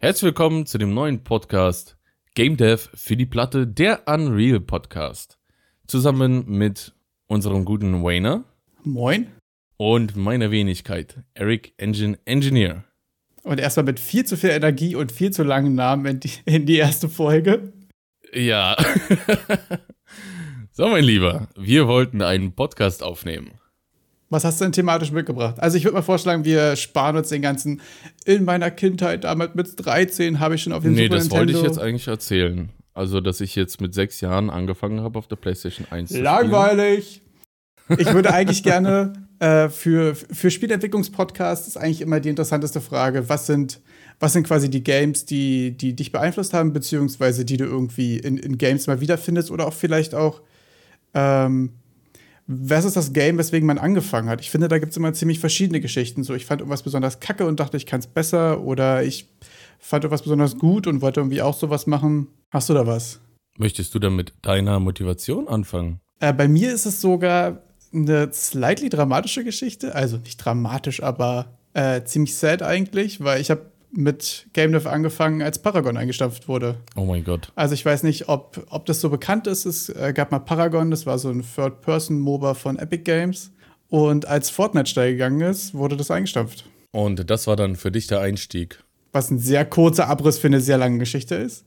Herzlich willkommen zu dem neuen Podcast Game Dev für die Platte, der Unreal Podcast. Zusammen mit unserem guten Wayner. Moin. Und meiner Wenigkeit, Eric Engine Engineer. Und erstmal mit viel zu viel Energie und viel zu langen Namen in die, in die erste Folge. Ja. so, mein Lieber, wir wollten einen Podcast aufnehmen. Was hast du denn thematisch mitgebracht? Also ich würde mal vorschlagen, wir sparen uns den ganzen in meiner Kindheit, damals mit 13 habe ich schon auf dem nee, Super das Nintendo. wollte ich jetzt eigentlich erzählen. Also, dass ich jetzt mit sechs Jahren angefangen habe, auf der PlayStation 1 zu Langweilig. Ich würde eigentlich gerne äh, für, für Spielentwicklungspodcasts ist eigentlich immer die interessanteste Frage, was sind, was sind quasi die Games, die, die dich beeinflusst haben, beziehungsweise die du irgendwie in, in Games mal wiederfindest oder auch vielleicht auch ähm, was ist das Game, weswegen man angefangen hat? Ich finde, da gibt es immer ziemlich verschiedene Geschichten. So, ich fand irgendwas besonders kacke und dachte, ich kann es besser. Oder ich fand irgendwas besonders gut und wollte irgendwie auch sowas machen. Hast du da was? Möchtest du dann mit deiner Motivation anfangen? Äh, bei mir ist es sogar eine slightly dramatische Geschichte. Also nicht dramatisch, aber äh, ziemlich sad eigentlich, weil ich habe mit Game Dev angefangen, als Paragon eingestampft wurde. Oh mein Gott. Also ich weiß nicht, ob, ob das so bekannt ist. Es äh, gab mal Paragon, das war so ein Third-Person-MOBA von Epic Games. Und als Fortnite steil gegangen ist, wurde das eingestampft. Und das war dann für dich der Einstieg. Was ein sehr kurzer Abriss für eine sehr lange Geschichte ist.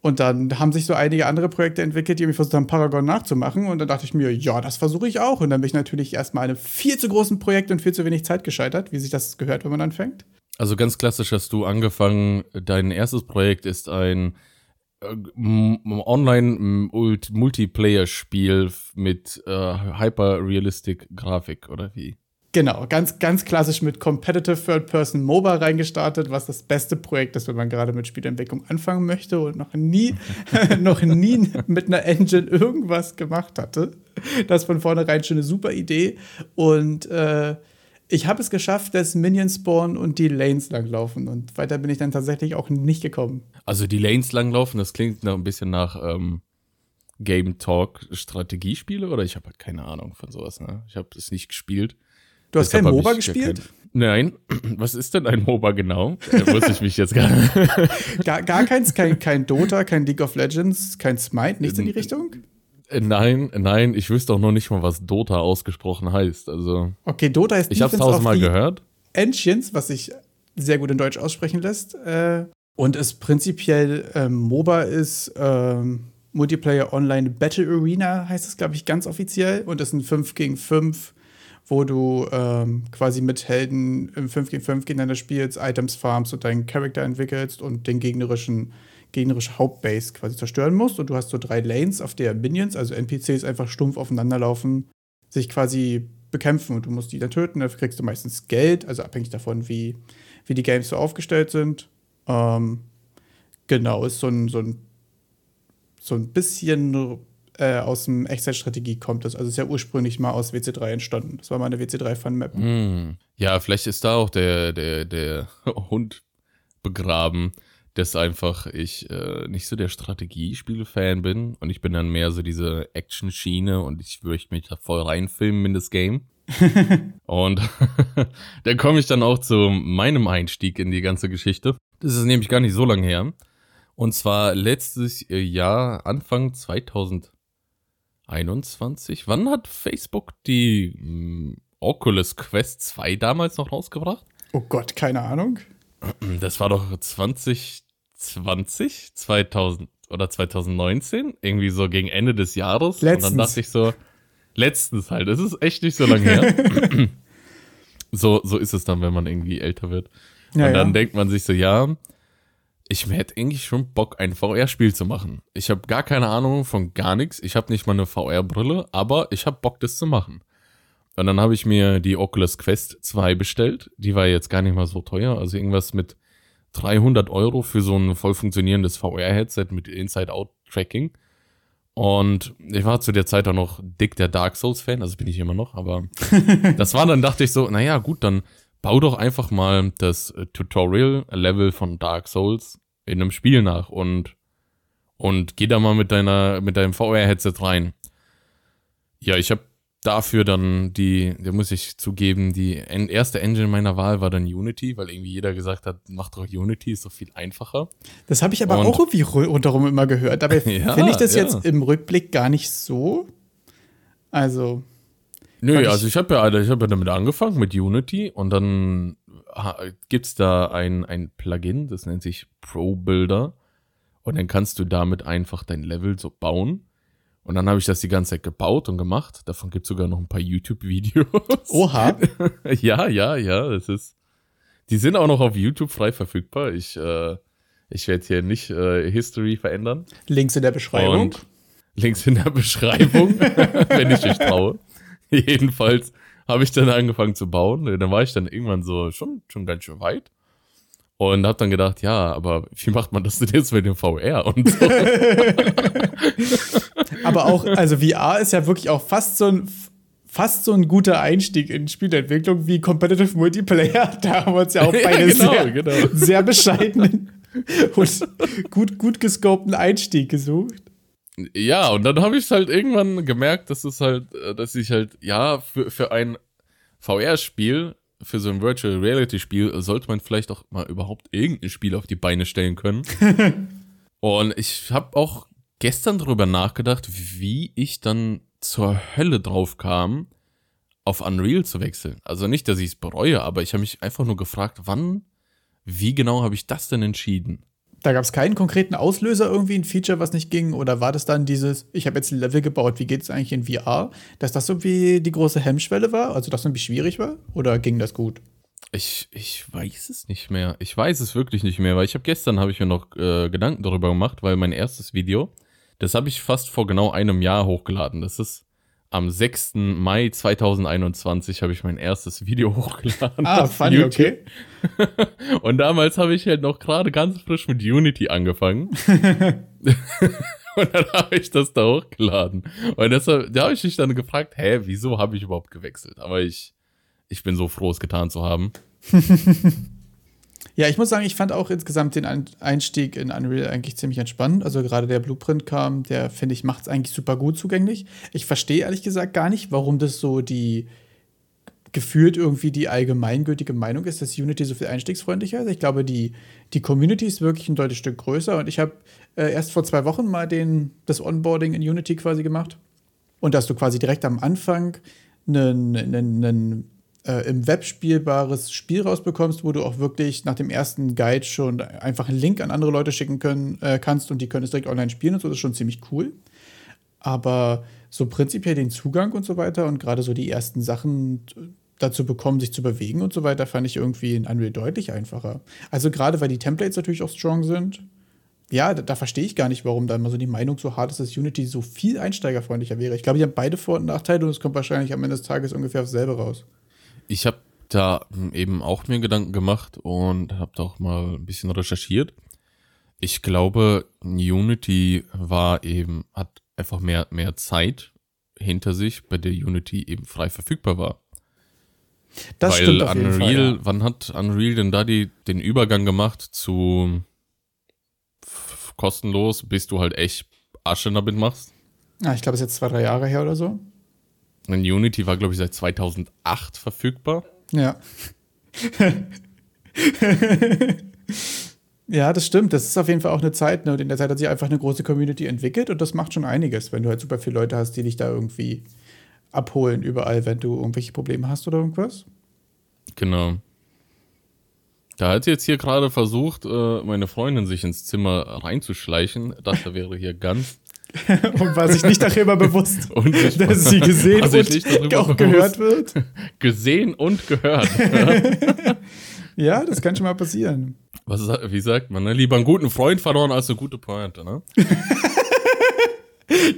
Und dann haben sich so einige andere Projekte entwickelt, die irgendwie versucht haben, Paragon nachzumachen. Und dann dachte ich mir, ja, das versuche ich auch. Und dann bin ich natürlich erstmal einem viel zu großen Projekt und viel zu wenig Zeit gescheitert, wie sich das gehört, wenn man anfängt. Also ganz klassisch hast du angefangen, dein erstes Projekt ist ein äh, Online-Multiplayer-Spiel mit äh, Hyper-Realistic-Grafik, oder wie? Genau, ganz, ganz klassisch mit Competitive Third-Person MOBA reingestartet, was das beste Projekt ist, wenn man gerade mit Spielentwicklung anfangen möchte und noch nie, noch nie mit einer Engine irgendwas gemacht hatte. Das von vornherein schon eine super Idee. Und äh, ich habe es geschafft, dass Minions spawnen und die Lanes langlaufen. Und weiter bin ich dann tatsächlich auch nicht gekommen. Also die Lanes langlaufen, das klingt noch ein bisschen nach ähm, Game Talk Strategiespiele oder ich habe halt keine Ahnung von sowas. Ne? Ich habe das nicht gespielt. Du hast Deshalb kein MOBA gespielt? Kein, nein. Was ist denn ein MOBA genau? Da muss ich mich jetzt gar gar, gar keins, kein, kein Dota, kein League of Legends, kein Smite, nichts in die Richtung? Nein, nein, ich wüsste auch noch nicht mal, was Dota ausgesprochen heißt. Also. Okay, Dota ist Ich habe tausendmal gehört. Ancients, was sich sehr gut in Deutsch aussprechen lässt. Äh, und es prinzipiell ähm, MOBA ist ähm, Multiplayer Online Battle Arena, heißt es, glaube ich, ganz offiziell. Und das sind 5 gegen 5, wo du ähm, quasi mit Helden im 5 gegen 5 gegeneinander spielst, Items farmst und deinen Charakter entwickelst und den gegnerischen gegnerische Hauptbase quasi zerstören musst. Und du hast so drei Lanes, auf der Minions, also NPCs, einfach stumpf aufeinanderlaufen, sich quasi bekämpfen und du musst die dann töten. Dafür kriegst du meistens Geld, also abhängig davon, wie, wie die Games so aufgestellt sind. Ähm, genau, ist so ein, so ein, so ein bisschen äh, aus dem Echtzeitstrategie kommt das. Also ist ja ursprünglich mal aus WC3 entstanden. Das war mal eine WC3-Fun-Map. Hm. Ja, vielleicht ist da auch der, der, der Hund begraben dass einfach ich äh, nicht so der Strategiespiele-Fan bin und ich bin dann mehr so diese Action-Schiene und ich möchte mich da voll reinfilmen in das Game. und da komme ich dann auch zu meinem Einstieg in die ganze Geschichte. Das ist nämlich gar nicht so lange her. Und zwar letztes Jahr, Anfang 2021. Wann hat Facebook die mh, Oculus Quest 2 damals noch rausgebracht? Oh Gott, keine Ahnung. Das war doch 2020, 2000 oder 2019, irgendwie so gegen Ende des Jahres. Letztens. Und dann dachte ich so, letztens halt, das ist echt nicht so lange her. so, so ist es dann, wenn man irgendwie älter wird. Ja, und dann ja. denkt man sich so, ja, ich hätte eigentlich schon Bock, ein VR-Spiel zu machen. Ich habe gar keine Ahnung von gar nichts. Ich habe nicht mal eine VR-Brille, aber ich habe Bock, das zu machen. Und dann habe ich mir die Oculus Quest 2 bestellt. Die war jetzt gar nicht mal so teuer. Also irgendwas mit 300 Euro für so ein voll funktionierendes VR-Headset mit Inside-Out-Tracking. Und ich war zu der Zeit auch noch dick der Dark Souls-Fan, also bin ich immer noch, aber das war dann, dachte ich so, naja, gut, dann bau doch einfach mal das Tutorial-Level von Dark Souls in einem Spiel nach und, und geh da mal mit deiner, mit deinem VR-Headset rein. Ja, ich habe dafür dann die, da muss ich zugeben, die erste Engine meiner Wahl war dann Unity, weil irgendwie jeder gesagt hat, mach doch Unity, ist doch viel einfacher. Das habe ich aber Und, auch irgendwie rundherum immer gehört. Dabei ja, finde ich das ja. jetzt im Rückblick gar nicht so. Also. Nö, ich also ich habe ja, ich hab ja damit angefangen mit Unity und dann gibt es da ein, ein Plugin, das nennt sich Pro Builder. Und dann kannst du damit einfach dein Level so bauen. Und dann habe ich das die ganze Zeit gebaut und gemacht. Davon gibt es sogar noch ein paar YouTube-Videos. Oha. ja, ja, ja. Das ist. Die sind auch noch auf YouTube frei verfügbar. Ich, äh, ich werde hier nicht äh, History verändern. Links in der Beschreibung. Und Links in der Beschreibung, wenn ich mich traue. Jedenfalls habe ich dann angefangen zu bauen. Dann war ich dann irgendwann so schon, schon ganz schön weit. Und habe dann gedacht, ja, aber wie macht man das denn jetzt mit dem VR und so? aber auch, also VR ist ja wirklich auch fast so ein fast so ein guter Einstieg in Spielentwicklung wie Competitive Multiplayer. Da haben wir uns ja auch beide ja, genau, sehr, genau. sehr bescheidenen und gut, gut gescopten Einstieg gesucht. Ja, und dann habe ich halt irgendwann gemerkt, dass es halt, äh, dass ich halt, ja, für, für ein VR-Spiel, für so ein Virtual Reality-Spiel, sollte man vielleicht auch mal überhaupt irgendein Spiel auf die Beine stellen können. und ich habe auch gestern darüber nachgedacht, wie ich dann zur Hölle drauf kam, auf Unreal zu wechseln. Also nicht, dass ich es bereue, aber ich habe mich einfach nur gefragt, wann, wie genau habe ich das denn entschieden? Da gab es keinen konkreten Auslöser, irgendwie ein Feature, was nicht ging? Oder war das dann dieses, ich habe jetzt ein Level gebaut, wie geht es eigentlich in VR? Dass das irgendwie die große Hemmschwelle war? Also, dass das irgendwie schwierig war? Oder ging das gut? Ich, ich weiß es nicht mehr. Ich weiß es wirklich nicht mehr, weil ich habe gestern habe ich mir noch äh, Gedanken darüber gemacht, weil mein erstes Video, das habe ich fast vor genau einem Jahr hochgeladen. Das ist am 6. Mai 2021 habe ich mein erstes Video hochgeladen. Ah, funny, YouTube. okay. Und damals habe ich halt noch gerade ganz frisch mit Unity angefangen. Und dann habe ich das da hochgeladen. Und deshalb, da habe ich mich dann gefragt, hä, wieso habe ich überhaupt gewechselt? Aber ich, ich bin so froh, es getan zu haben. Ja, ich muss sagen, ich fand auch insgesamt den Einstieg in Unreal eigentlich ziemlich entspannend. Also gerade der Blueprint kam, der finde ich macht es eigentlich super gut zugänglich. Ich verstehe ehrlich gesagt gar nicht, warum das so die gefühlt irgendwie die allgemeingültige Meinung ist, dass Unity so viel einstiegsfreundlicher ist. Ich glaube, die, die Community ist wirklich ein deutliches Stück größer und ich habe äh, erst vor zwei Wochen mal den, das Onboarding in Unity quasi gemacht. Und dass du quasi direkt am Anfang einen, einen, einen äh, im Web spielbares Spiel rausbekommst, wo du auch wirklich nach dem ersten Guide schon einfach einen Link an andere Leute schicken können, äh, kannst und die können es direkt online spielen und so, das ist schon ziemlich cool. Aber so prinzipiell den Zugang und so weiter und gerade so die ersten Sachen dazu bekommen, sich zu bewegen und so weiter, fand ich irgendwie in Unreal deutlich einfacher. Also gerade weil die Templates natürlich auch strong sind. Ja, da, da verstehe ich gar nicht, warum da immer so die Meinung so hart ist, dass Unity so viel einsteigerfreundlicher wäre. Ich glaube, die haben beide Vor- und Nachteile und es kommt wahrscheinlich am Ende des Tages ungefähr aufs selbe raus. Ich habe da eben auch mir Gedanken gemacht und habe da auch mal ein bisschen recherchiert. Ich glaube, Unity war eben, hat einfach mehr, mehr Zeit hinter sich, bei der Unity eben frei verfügbar war. Das Weil stimmt auf Unreal, Fall, ja. wann hat Unreal denn da die, den Übergang gemacht zu kostenlos, bis du halt echt Asche damit machst? Ja, ich glaube, es ist jetzt zwei, drei Jahre her oder so. Und Unity war, glaube ich, seit 2008 verfügbar. Ja. ja, das stimmt. Das ist auf jeden Fall auch eine Zeit. Ne? Und in der Zeit hat sich einfach eine große Community entwickelt und das macht schon einiges, wenn du halt super viele Leute hast, die dich da irgendwie abholen überall, wenn du irgendwelche Probleme hast oder irgendwas. Genau. Da hat jetzt hier gerade versucht, äh, meine Freundin sich ins Zimmer reinzuschleichen. Das wäre hier ganz und war sich nicht darüber bewusst, dass sie gesehen und auch gehört wird. Gesehen und gehört. ja, das kann schon mal passieren. Was ist, wie sagt man, ne? lieber einen guten Freund verloren als eine gute Pointe, ne?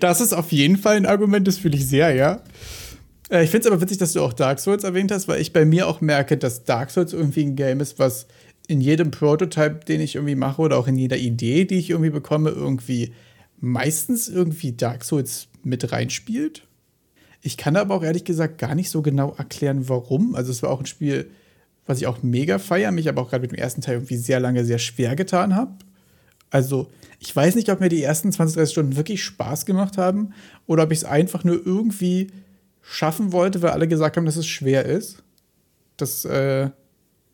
das ist auf jeden Fall ein Argument, das fühle ich sehr, ja. Äh, ich finde es aber witzig, dass du auch Dark Souls erwähnt hast, weil ich bei mir auch merke, dass Dark Souls irgendwie ein Game ist, was in jedem Prototype, den ich irgendwie mache oder auch in jeder Idee, die ich irgendwie bekomme, irgendwie meistens irgendwie Dark Souls mit reinspielt. Ich kann aber auch ehrlich gesagt gar nicht so genau erklären, warum. Also es war auch ein Spiel, was ich auch mega feiere, mich aber auch gerade mit dem ersten Teil irgendwie sehr lange sehr schwer getan habe. Also ich weiß nicht, ob mir die ersten 20, 30 Stunden wirklich Spaß gemacht haben oder ob ich es einfach nur irgendwie schaffen wollte, weil alle gesagt haben, dass es schwer ist. Das, äh,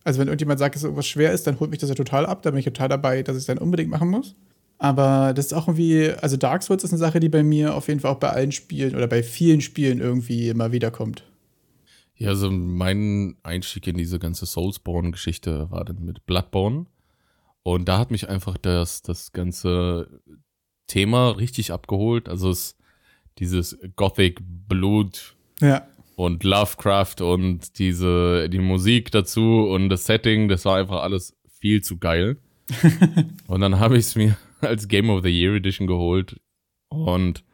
also wenn irgendjemand sagt, dass irgendwas schwer ist, dann holt mich das ja total ab. Da bin ich total dabei, dass ich es dann unbedingt machen muss. Aber das ist auch irgendwie, also Dark Souls ist eine Sache, die bei mir auf jeden Fall auch bei allen Spielen oder bei vielen Spielen irgendwie immer wieder kommt. Ja, also mein Einstieg in diese ganze Soulsborne-Geschichte war dann mit Bloodborne. Und da hat mich einfach das, das ganze Thema richtig abgeholt. Also es, dieses Gothic Blut ja. und Lovecraft und diese, die Musik dazu und das Setting, das war einfach alles viel zu geil. und dann habe ich es mir als Game of the Year Edition geholt und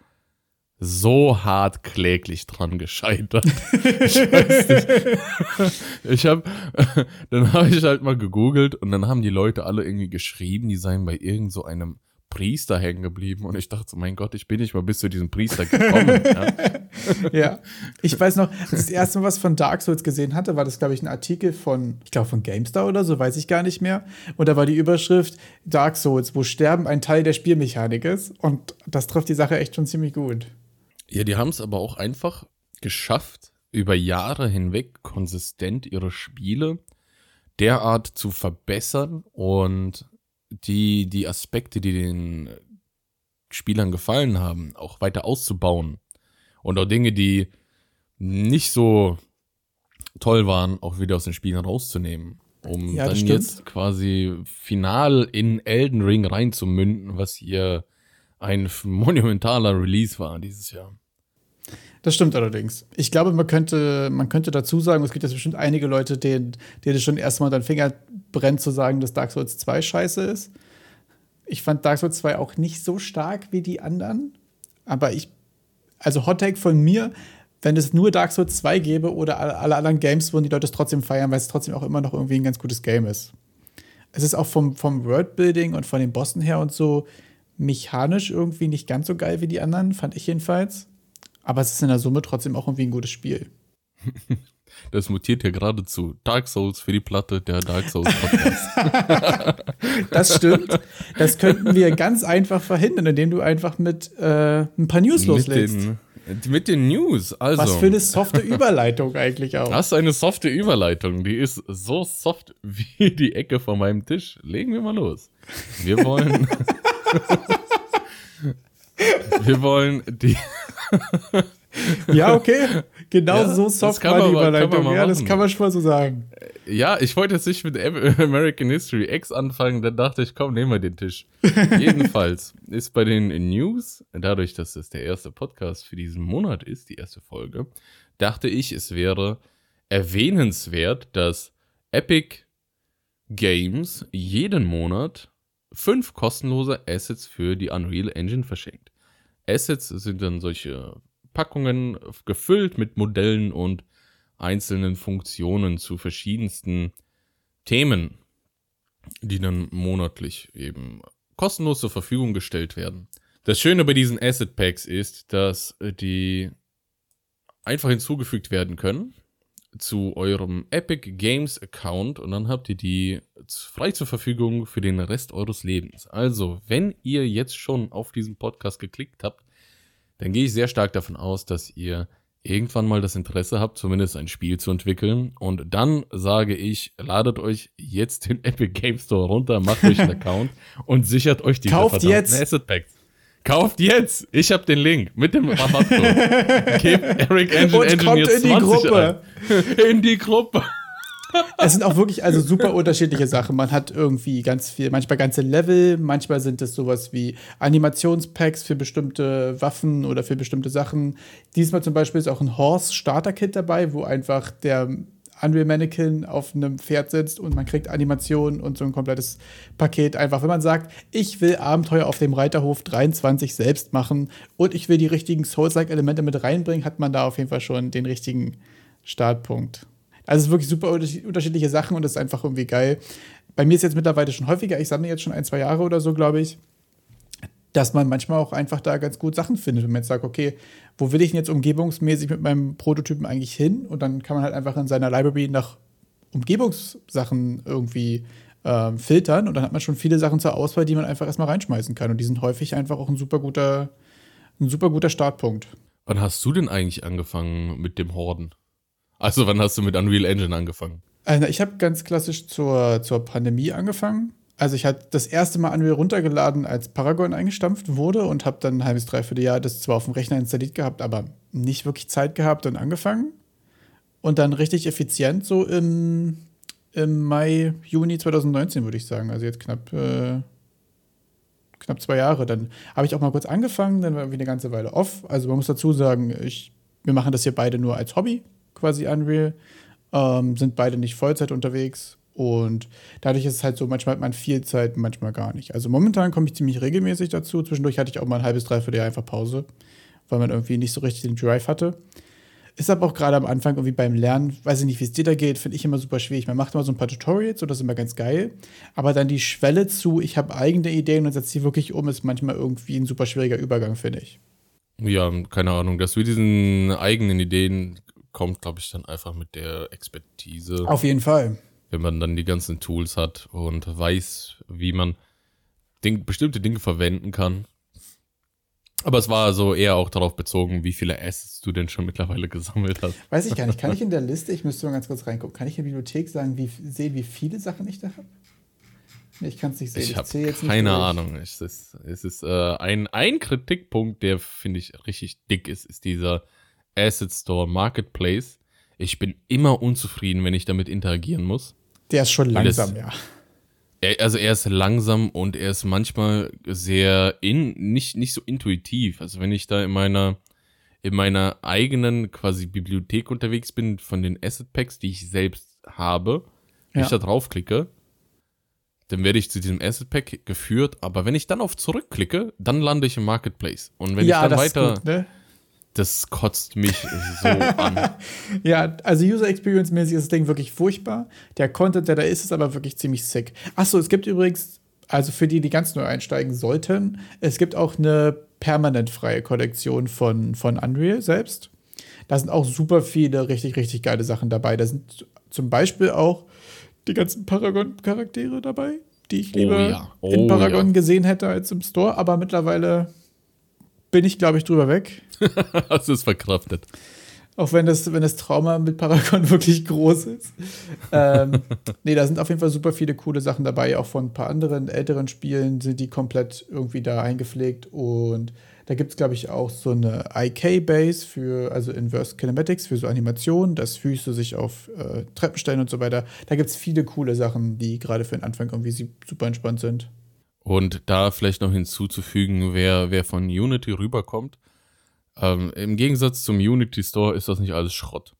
so hart kläglich dran gescheitert. ich weiß nicht. Ich habe, dann habe ich halt mal gegoogelt und dann haben die Leute alle irgendwie geschrieben, die seien bei irgend so einem Priester hängen geblieben und ich dachte so, mein Gott, ich bin nicht mal bis zu diesem Priester gekommen. ja. ja. ich weiß noch, das erste Mal, was ich von Dark Souls gesehen hatte, war das, glaube ich, ein Artikel von, ich glaube, von GameStar oder so, weiß ich gar nicht mehr. Und da war die Überschrift Dark Souls, wo Sterben ein Teil der Spielmechanik ist. Und das trifft die Sache echt schon ziemlich gut. Ja, die haben es aber auch einfach geschafft, über Jahre hinweg konsistent ihre Spiele derart zu verbessern und die, die Aspekte, die den Spielern gefallen haben, auch weiter auszubauen. Und auch Dinge, die nicht so toll waren, auch wieder aus den Spielen rauszunehmen. Um ja, dann stimmt. jetzt quasi final in Elden Ring reinzumünden, was hier ein monumentaler Release war dieses Jahr. Das stimmt allerdings. Ich glaube, man könnte, man könnte dazu sagen, es gibt jetzt bestimmt einige Leute, denen, denen schon erstmal den Finger brennt, zu sagen, dass Dark Souls 2 scheiße ist. Ich fand Dark Souls 2 auch nicht so stark wie die anderen. Aber ich, also Hot Take von mir, wenn es nur Dark Souls 2 gäbe oder alle anderen Games, würden die Leute es trotzdem feiern, weil es trotzdem auch immer noch irgendwie ein ganz gutes Game ist. Es ist auch vom, vom Worldbuilding und von den Bossen her und so mechanisch irgendwie nicht ganz so geil wie die anderen, fand ich jedenfalls. Aber es ist in der Summe trotzdem auch irgendwie ein gutes Spiel. Das mutiert ja geradezu. Dark Souls für die Platte, der Dark Souls Podcast. das stimmt. Das könnten wir ganz einfach verhindern, indem du einfach mit äh, ein paar News loslegst. Mit den, mit den News, also. Was für eine softe Überleitung eigentlich auch. Das ist eine softe Überleitung. Die ist so soft wie die Ecke von meinem Tisch. Legen wir mal los. Wir wollen. Wir wollen die. ja, okay. Genau ja, so soft war die Überleitung. Ja, das kann man schon mal so sagen. Ja, ich wollte jetzt nicht mit American History X anfangen, dann dachte ich, komm, nehmen wir den Tisch. Jedenfalls ist bei den News, dadurch, dass es der erste Podcast für diesen Monat ist, die erste Folge, dachte ich, es wäre erwähnenswert, dass Epic Games jeden Monat fünf kostenlose Assets für die Unreal Engine verschenkt. Assets sind dann solche Packungen gefüllt mit Modellen und einzelnen Funktionen zu verschiedensten Themen, die dann monatlich eben kostenlos zur Verfügung gestellt werden. Das Schöne bei diesen Asset Packs ist, dass die einfach hinzugefügt werden können zu eurem Epic Games Account und dann habt ihr die frei zur Verfügung für den Rest eures Lebens. Also, wenn ihr jetzt schon auf diesen Podcast geklickt habt, dann gehe ich sehr stark davon aus, dass ihr irgendwann mal das Interesse habt, zumindest ein Spiel zu entwickeln. Und dann sage ich, ladet euch jetzt den Epic Game Store runter, macht euch einen Account und sichert euch die Kauft jetzt. Asset Packs. Kauft jetzt! Ich habe den Link mit dem Rabattcode. Gebt Eric Engine und Engineer in die Gruppe. Ein. In die Gruppe es sind auch wirklich also super unterschiedliche Sachen. Man hat irgendwie ganz viel, manchmal ganze Level, manchmal sind es sowas wie Animationspacks für bestimmte Waffen oder für bestimmte Sachen. Diesmal zum Beispiel ist auch ein Horse Starter Kit dabei, wo einfach der Unreal Mannequin auf einem Pferd sitzt und man kriegt Animationen und so ein komplettes Paket. Einfach, wenn man sagt, ich will Abenteuer auf dem Reiterhof 23 selbst machen und ich will die richtigen Souls-like-Elemente mit reinbringen, hat man da auf jeden Fall schon den richtigen Startpunkt. Also es ist wirklich super unterschiedliche Sachen und es ist einfach irgendwie geil. Bei mir ist jetzt mittlerweile schon häufiger, ich sammle jetzt schon ein, zwei Jahre oder so, glaube ich, dass man manchmal auch einfach da ganz gut Sachen findet. Wenn man jetzt sagt, okay, wo will ich denn jetzt umgebungsmäßig mit meinem Prototypen eigentlich hin? Und dann kann man halt einfach in seiner Library nach Umgebungssachen irgendwie äh, filtern und dann hat man schon viele Sachen zur Auswahl, die man einfach erstmal reinschmeißen kann. Und die sind häufig einfach auch ein super guter, ein super guter Startpunkt. Wann hast du denn eigentlich angefangen mit dem Horden? Also, wann hast du mit Unreal Engine angefangen? Also ich habe ganz klassisch zur, zur Pandemie angefangen. Also ich hatte das erste Mal Unreal runtergeladen, als Paragon eingestampft wurde und habe dann ein halbes, dreiviertel Jahr das zwar auf dem Rechner installiert gehabt, aber nicht wirklich Zeit gehabt und angefangen. Und dann richtig effizient so im, im Mai, Juni 2019, würde ich sagen. Also jetzt knapp, äh, knapp zwei Jahre. Dann habe ich auch mal kurz angefangen, dann war irgendwie eine ganze Weile off. Also man muss dazu sagen, ich, wir machen das hier beide nur als Hobby, quasi Unreal ähm, sind beide nicht Vollzeit unterwegs. Und dadurch ist es halt so, manchmal hat man viel Zeit, manchmal gar nicht. Also momentan komme ich ziemlich regelmäßig dazu. Zwischendurch hatte ich auch mal ein halbes, dreiviertel Jahr einfach Pause, weil man irgendwie nicht so richtig den Drive hatte. Ist aber auch gerade am Anfang irgendwie beim Lernen, weiß ich nicht, wie es dir da geht, finde ich immer super schwierig. Man macht immer so ein paar Tutorials, so das ist immer ganz geil. Aber dann die Schwelle zu, ich habe eigene Ideen und setze sie wirklich um, ist manchmal irgendwie ein super schwieriger Übergang, finde ich. Ja, keine Ahnung, dass wir diesen eigenen Ideen kommt, glaube ich, dann einfach mit der Expertise. Auf jeden Fall. Wenn man dann die ganzen Tools hat und weiß, wie man Ding, bestimmte Dinge verwenden kann. Aber es war so eher auch darauf bezogen, wie viele Assets du denn schon mittlerweile gesammelt hast. Weiß ich gar nicht. Kann ich in der Liste, ich müsste mal ganz kurz reingucken, kann ich in der Bibliothek sagen, wie, sehen, wie viele Sachen ich da habe? Nee, ich kann es nicht sehen. Ich, ich habe keine Ahnung. Es ist, es ist äh, ein, ein Kritikpunkt, der, finde ich, richtig dick ist, ist dieser Asset Store Marketplace. Ich bin immer unzufrieden, wenn ich damit interagieren muss. Der ist schon langsam, das, ja. Er, also er ist langsam und er ist manchmal sehr in, nicht, nicht so intuitiv. Also wenn ich da in meiner, in meiner eigenen quasi Bibliothek unterwegs bin von den Asset Packs, die ich selbst habe, wenn ja. ich da draufklicke, dann werde ich zu diesem Asset Pack geführt. Aber wenn ich dann auf zurückklicke, dann lande ich im Marketplace. Und wenn ja, ich dann weiter, gut, ne? Das kotzt mich so an. ja, also User Experience mäßig ist das Ding wirklich furchtbar. Der Content, der da ist, ist aber wirklich ziemlich sick. Achso, es gibt übrigens, also für die, die ganz neu einsteigen sollten, es gibt auch eine permanent freie Kollektion von, von Unreal selbst. Da sind auch super viele richtig, richtig geile Sachen dabei. Da sind zum Beispiel auch die ganzen Paragon-Charaktere dabei, die ich lieber oh ja. oh in Paragon ja. gesehen hätte als im Store, aber mittlerweile bin ich, glaube ich, drüber weg. Hast du es verkraftet? Auch wenn das, wenn das Trauma mit Paragon wirklich groß ist. ähm, nee, da sind auf jeden Fall super viele coole Sachen dabei. Auch von ein paar anderen älteren Spielen sind die komplett irgendwie da eingepflegt. Und da gibt es, glaube ich, auch so eine IK-Base für, also Inverse Kinematics für so Animationen, dass Füße sich auf äh, Treppen stellen und so weiter. Da gibt es viele coole Sachen, die gerade für den Anfang irgendwie super entspannt sind. Und da vielleicht noch hinzuzufügen, wer, wer von Unity rüberkommt, ähm, im Gegensatz zum Unity Store ist das nicht alles Schrott.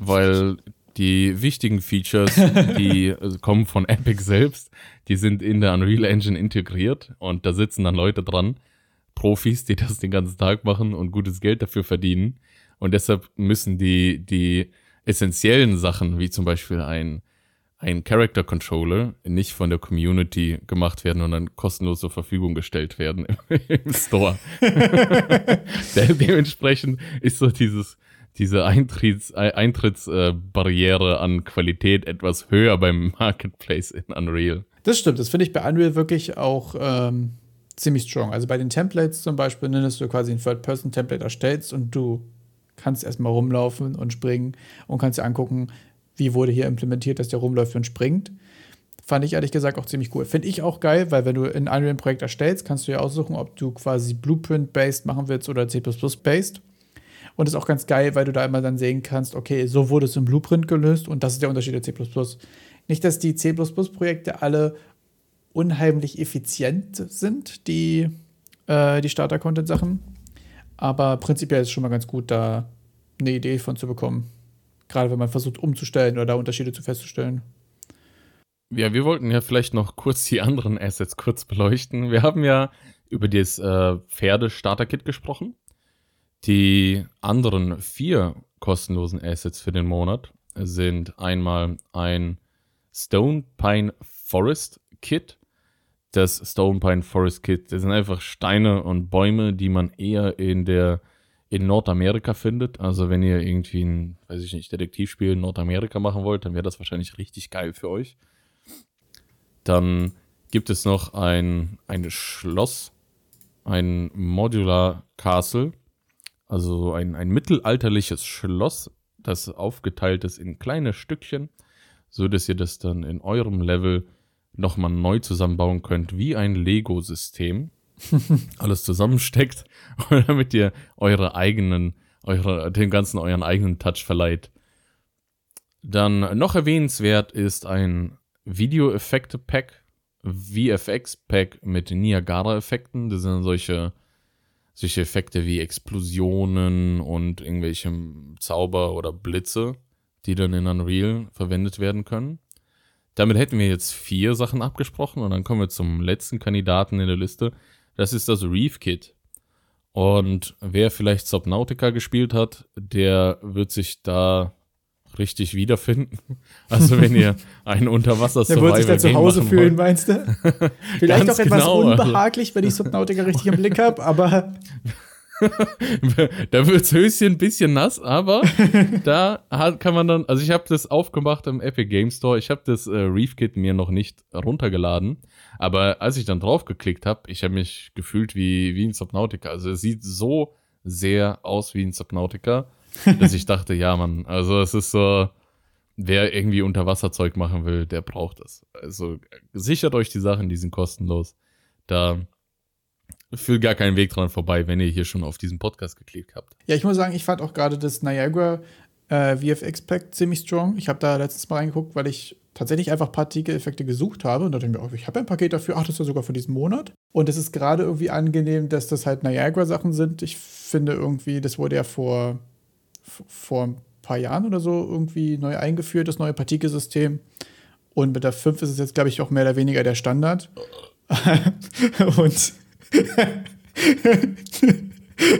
Weil die wichtigen Features, die also kommen von Epic selbst, die sind in der Unreal Engine integriert und da sitzen dann Leute dran, Profis, die das den ganzen Tag machen und gutes Geld dafür verdienen. Und deshalb müssen die, die essentiellen Sachen, wie zum Beispiel ein ein Character Controller nicht von der Community gemacht werden und dann kostenlos zur Verfügung gestellt werden im, Store. dementsprechend ist so dieses, diese Eintritts, Eintrittsbarriere an Qualität etwas höher beim Marketplace in Unreal. Das stimmt, das finde ich bei Unreal wirklich auch ähm, ziemlich strong. Also bei den Templates zum Beispiel, ne, dass du quasi ein Third-Person-Template erstellst und du kannst erstmal rumlaufen und springen und kannst dir angucken, wie wurde hier implementiert, dass der rumläuft und springt. Fand ich ehrlich gesagt auch ziemlich cool. Finde ich auch geil, weil wenn du ein Unreal Projekt erstellst, kannst du ja aussuchen, ob du quasi Blueprint-based machen willst oder C++-based. Und ist auch ganz geil, weil du da immer dann sehen kannst, okay, so wurde es im Blueprint gelöst und das ist der Unterschied der C++. Nicht, dass die C++-Projekte alle unheimlich effizient sind, die, äh, die Starter-Content-Sachen. Aber prinzipiell ist es schon mal ganz gut, da eine Idee von zu bekommen. Gerade wenn man versucht umzustellen oder da Unterschiede zu festzustellen. Ja, wir wollten ja vielleicht noch kurz die anderen Assets kurz beleuchten. Wir haben ja über das äh, Pferde-Starter-Kit gesprochen. Die anderen vier kostenlosen Assets für den Monat sind einmal ein Stone Pine Forest Kit. Das Stone Pine Forest Kit, das sind einfach Steine und Bäume, die man eher in der in Nordamerika findet. Also wenn ihr irgendwie ein, weiß ich nicht, Detektivspiel in Nordamerika machen wollt, dann wäre das wahrscheinlich richtig geil für euch. Dann gibt es noch ein, ein Schloss, ein Modular Castle Also ein, ein mittelalterliches Schloss, das aufgeteilt ist in kleine Stückchen, so dass ihr das dann in eurem Level nochmal neu zusammenbauen könnt, wie ein Lego-System. Alles zusammensteckt, damit ihr eure eigenen, eure, dem Ganzen euren eigenen Touch verleiht. Dann noch erwähnenswert ist ein Video-Effekte-Pack, VFX-Pack mit Niagara-Effekten. Das sind solche, solche Effekte wie Explosionen und irgendwelche Zauber oder Blitze, die dann in Unreal verwendet werden können. Damit hätten wir jetzt vier Sachen abgesprochen und dann kommen wir zum letzten Kandidaten in der Liste. Das ist das Reef Kit. Und wer vielleicht Subnautica gespielt hat, der wird sich da richtig wiederfinden. Also wenn ihr einen unterwasser Der wird sich da zu Hause fühlen, wollt. meinst du? Vielleicht auch etwas genau, also unbehaglich, wenn ich Subnautica richtig im Blick habe, aber da wird's Höschen ein bisschen nass, aber da kann man dann, also ich habe das aufgemacht im Epic Game Store. Ich habe das äh, Reef Kit mir noch nicht runtergeladen, aber als ich dann draufgeklickt habe, ich habe mich gefühlt wie wie ein Subnautica. Also es sieht so sehr aus wie ein Subnautica dass ich dachte, ja, Mann, also es ist so, wer irgendwie Unterwasserzeug machen will, der braucht das. Also sichert euch die Sachen, die sind kostenlos. Da führt gar keinen Weg dran vorbei, wenn ihr hier schon auf diesen Podcast geklickt habt. Ja, ich muss sagen, ich fand auch gerade das Niagara äh, VFX Pack ziemlich strong. Ich habe da letztens mal reingeguckt, weil ich tatsächlich einfach Partikeleffekte gesucht habe und dachte mir, oh, ich habe ein Paket dafür, ach, das ist ja sogar für diesen Monat. Und es ist gerade irgendwie angenehm, dass das halt Niagara-Sachen sind. Ich finde irgendwie, das wurde ja vor vor ein paar Jahren oder so irgendwie neu eingeführt, das neue Partikelsystem. Und mit der 5 ist es jetzt, glaube ich, auch mehr oder weniger der Standard. Und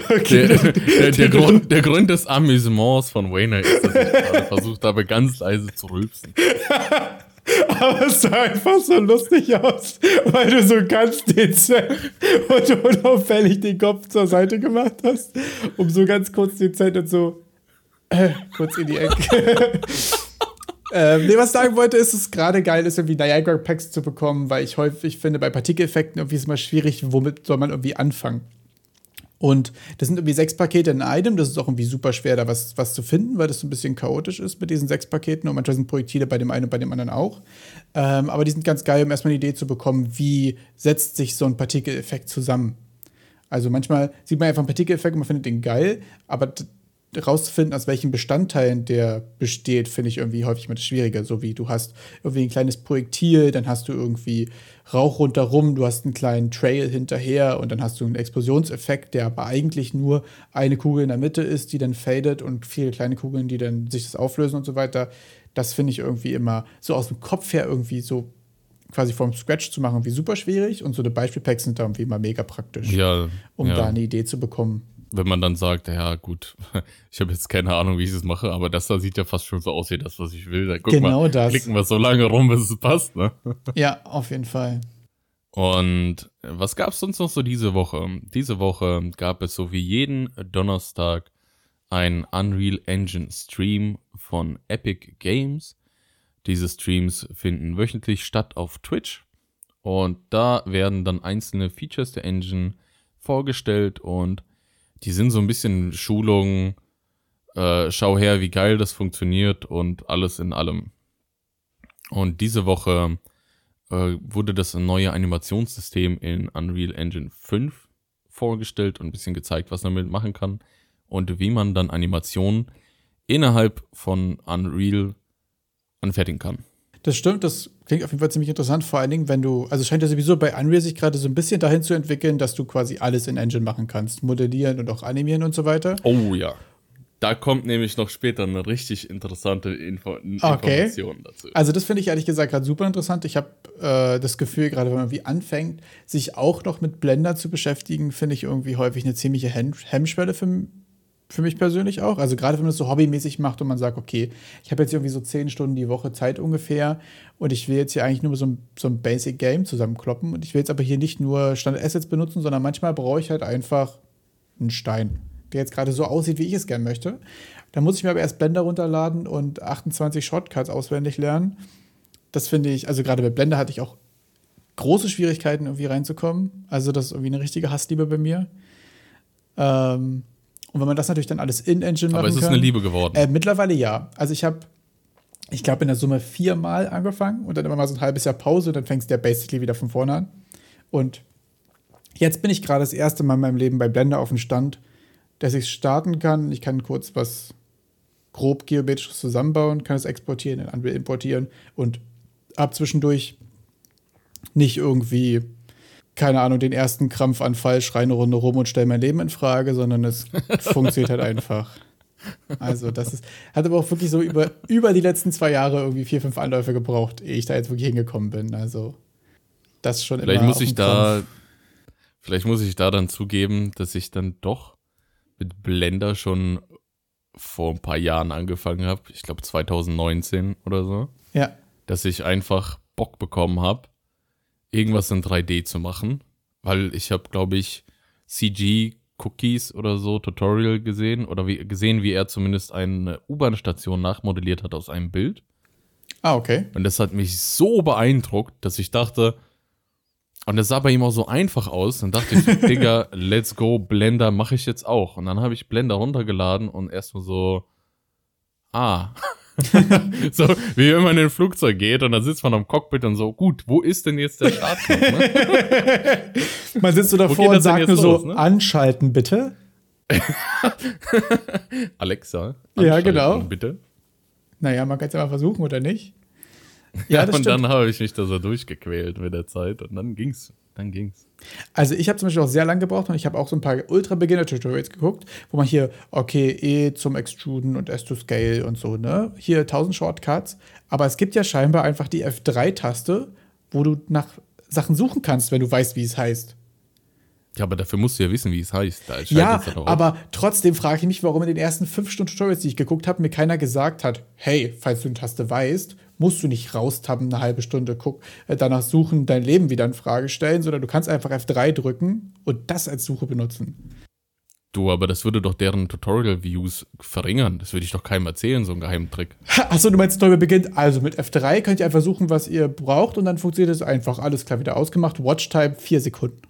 Okay. Der, der, der, Grund, der Grund des Amüsements von Wayne ist, dass ich gerade versucht habe, ganz leise zu rülpsen. Aber es sah einfach so lustig aus, weil du so ganz dezent und unauffällig den Kopf zur Seite gemacht hast, um so ganz kurz dezent und so äh, kurz in die Ecke. ähm, nee, was ich sagen wollte, ist, dass es gerade geil ist, irgendwie Niagara Packs zu bekommen, weil ich häufig finde, bei Partikeleffekten irgendwie ist es immer schwierig, womit soll man irgendwie anfangen. Und das sind irgendwie sechs Pakete in einem. Das ist auch irgendwie super schwer, da was, was zu finden, weil das so ein bisschen chaotisch ist mit diesen sechs Paketen. Und manchmal sind Projektile bei dem einen und bei dem anderen auch. Ähm, aber die sind ganz geil, um erstmal eine Idee zu bekommen, wie setzt sich so ein Partikeleffekt zusammen. Also manchmal sieht man einfach einen Partikeleffekt und man findet den geil, aber rauszufinden, aus welchen Bestandteilen der besteht, finde ich irgendwie häufig mal das Schwierige. So wie du hast irgendwie ein kleines Projektil, dann hast du irgendwie Rauch rundherum, du hast einen kleinen Trail hinterher und dann hast du einen Explosionseffekt, der aber eigentlich nur eine Kugel in der Mitte ist, die dann fadet und viele kleine Kugeln, die dann sich das auflösen und so weiter. Das finde ich irgendwie immer so aus dem Kopf her irgendwie so quasi vom Scratch zu machen, wie super schwierig und so eine Beispielpacks sind da irgendwie immer mega praktisch, ja, um ja. da eine Idee zu bekommen wenn man dann sagt, ja gut, ich habe jetzt keine Ahnung, wie ich es mache, aber das da sieht ja fast schon so aus wie das, was ich will. Dann guck genau mal, das. klicken wir so lange rum, bis es passt, ne? Ja, auf jeden Fall. Und was gab es sonst noch so diese Woche? Diese Woche gab es so wie jeden Donnerstag ein Unreal Engine Stream von Epic Games. Diese Streams finden wöchentlich statt auf Twitch. Und da werden dann einzelne Features der Engine vorgestellt und die sind so ein bisschen Schulung, äh, schau her, wie geil das funktioniert und alles in allem. Und diese Woche äh, wurde das neue Animationssystem in Unreal Engine 5 vorgestellt und ein bisschen gezeigt, was man damit machen kann und wie man dann Animationen innerhalb von Unreal anfertigen kann. Das stimmt, das klingt auf jeden Fall ziemlich interessant, vor allen Dingen, wenn du, also scheint ja sowieso bei Unreal sich gerade so ein bisschen dahin zu entwickeln, dass du quasi alles in Engine machen kannst, modellieren und auch animieren und so weiter. Oh ja. Da kommt nämlich noch später eine richtig interessante Info okay. Information dazu. Also das finde ich ehrlich gesagt gerade super interessant. Ich habe äh, das Gefühl, gerade wenn man wie anfängt, sich auch noch mit Blender zu beschäftigen, finde ich irgendwie häufig eine ziemliche Hemmschwelle für, für mich persönlich auch. Also gerade wenn man das so hobbymäßig macht und man sagt, okay, ich habe jetzt irgendwie so zehn Stunden die Woche Zeit ungefähr und ich will jetzt hier eigentlich nur so ein, so ein Basic Game zusammenkloppen und ich will jetzt aber hier nicht nur Standard Assets benutzen, sondern manchmal brauche ich halt einfach einen Stein, der jetzt gerade so aussieht, wie ich es gerne möchte. Da muss ich mir aber erst Blender runterladen und 28 Shortcuts auswendig lernen. Das finde ich, also gerade bei Blender hatte ich auch große Schwierigkeiten irgendwie reinzukommen. Also das ist irgendwie eine richtige Hassliebe bei mir. Ähm, Und wenn man das natürlich dann alles in Engine machen kann. Aber es ist kann, eine Liebe geworden. Äh, mittlerweile ja. Also ich habe, ich glaube, in der Summe viermal angefangen und dann immer mal so ein halbes Jahr Pause und dann fängst du ja basically wieder von vorne an. Und jetzt bin ich gerade das erste Mal in meinem Leben bei Blender auf dem Stand, dass ich starten kann. Ich kann kurz was grob geometrisches zusammenbauen, kann es exportieren, in Unreal importieren und ab zwischendurch nicht irgendwie, keine Ahnung, den ersten Krampfanfall, schreie eine Runde rum und stelle mein Leben in Frage, sondern es funktioniert halt einfach. Also, das ist, hat aber auch wirklich so über, über die letzten zwei Jahre irgendwie vier, fünf Anläufe gebraucht, ehe ich da jetzt wirklich hingekommen bin. Also, das schon vielleicht immer. muss ich da, vielleicht muss ich da dann zugeben, dass ich dann doch mit Blender schon vor ein paar Jahren angefangen habe. Ich glaube 2019 oder so. Ja. Dass ich einfach Bock bekommen habe, irgendwas in 3D zu machen, weil ich habe, glaube ich, CG Cookies oder so Tutorial gesehen oder wie, gesehen, wie er zumindest eine U-Bahn-Station nachmodelliert hat aus einem Bild. Ah, okay. Und das hat mich so beeindruckt, dass ich dachte, und das sah bei ihm auch so einfach aus. Dann dachte ich, so, Digga, let's go, Blender mache ich jetzt auch. Und dann habe ich Blender runtergeladen und erstmal so, ah. so, wie wenn man in ein Flugzeug geht und dann sitzt man am Cockpit und so, gut, wo ist denn jetzt der Startknopf? Ne? man sitzt so davor und sagt nur los, so, ne? anschalten bitte. Alexa, ja, genau. bitte. Naja, man kann es ja mal versuchen, oder nicht? Ja, und stimmt. dann habe ich mich da so durchgequält mit der Zeit und dann ging's. Dann ging's. Also ich habe zum Beispiel auch sehr lange gebraucht und ich habe auch so ein paar Ultra-Beginner-Tutorials geguckt, wo man hier, okay, E zum Extruden und S to Scale und so, ne? Hier 1000 Shortcuts. Aber es gibt ja scheinbar einfach die F3-Taste, wo du nach Sachen suchen kannst, wenn du weißt, wie es heißt. Ja, aber dafür musst du ja wissen, wie es heißt. ja, aber trotzdem frage ich mich, warum in den ersten fünf Stunden Tutorials, die ich geguckt habe, mir keiner gesagt hat, hey, falls du eine Taste weißt, musst du nicht raustappen, eine halbe Stunde guck, äh, danach suchen, dein Leben wieder in Frage stellen, sondern du kannst einfach F3 drücken und das als Suche benutzen. Du, aber das würde doch deren Tutorial-Views verringern. Das würde ich doch keinem erzählen, so ein Geheimtrick. Achso, du meinst, Tutorial beginnt. Also mit F3 könnt ihr einfach suchen, was ihr braucht und dann funktioniert es einfach. Alles klar, wieder ausgemacht. Watchtime vier Sekunden.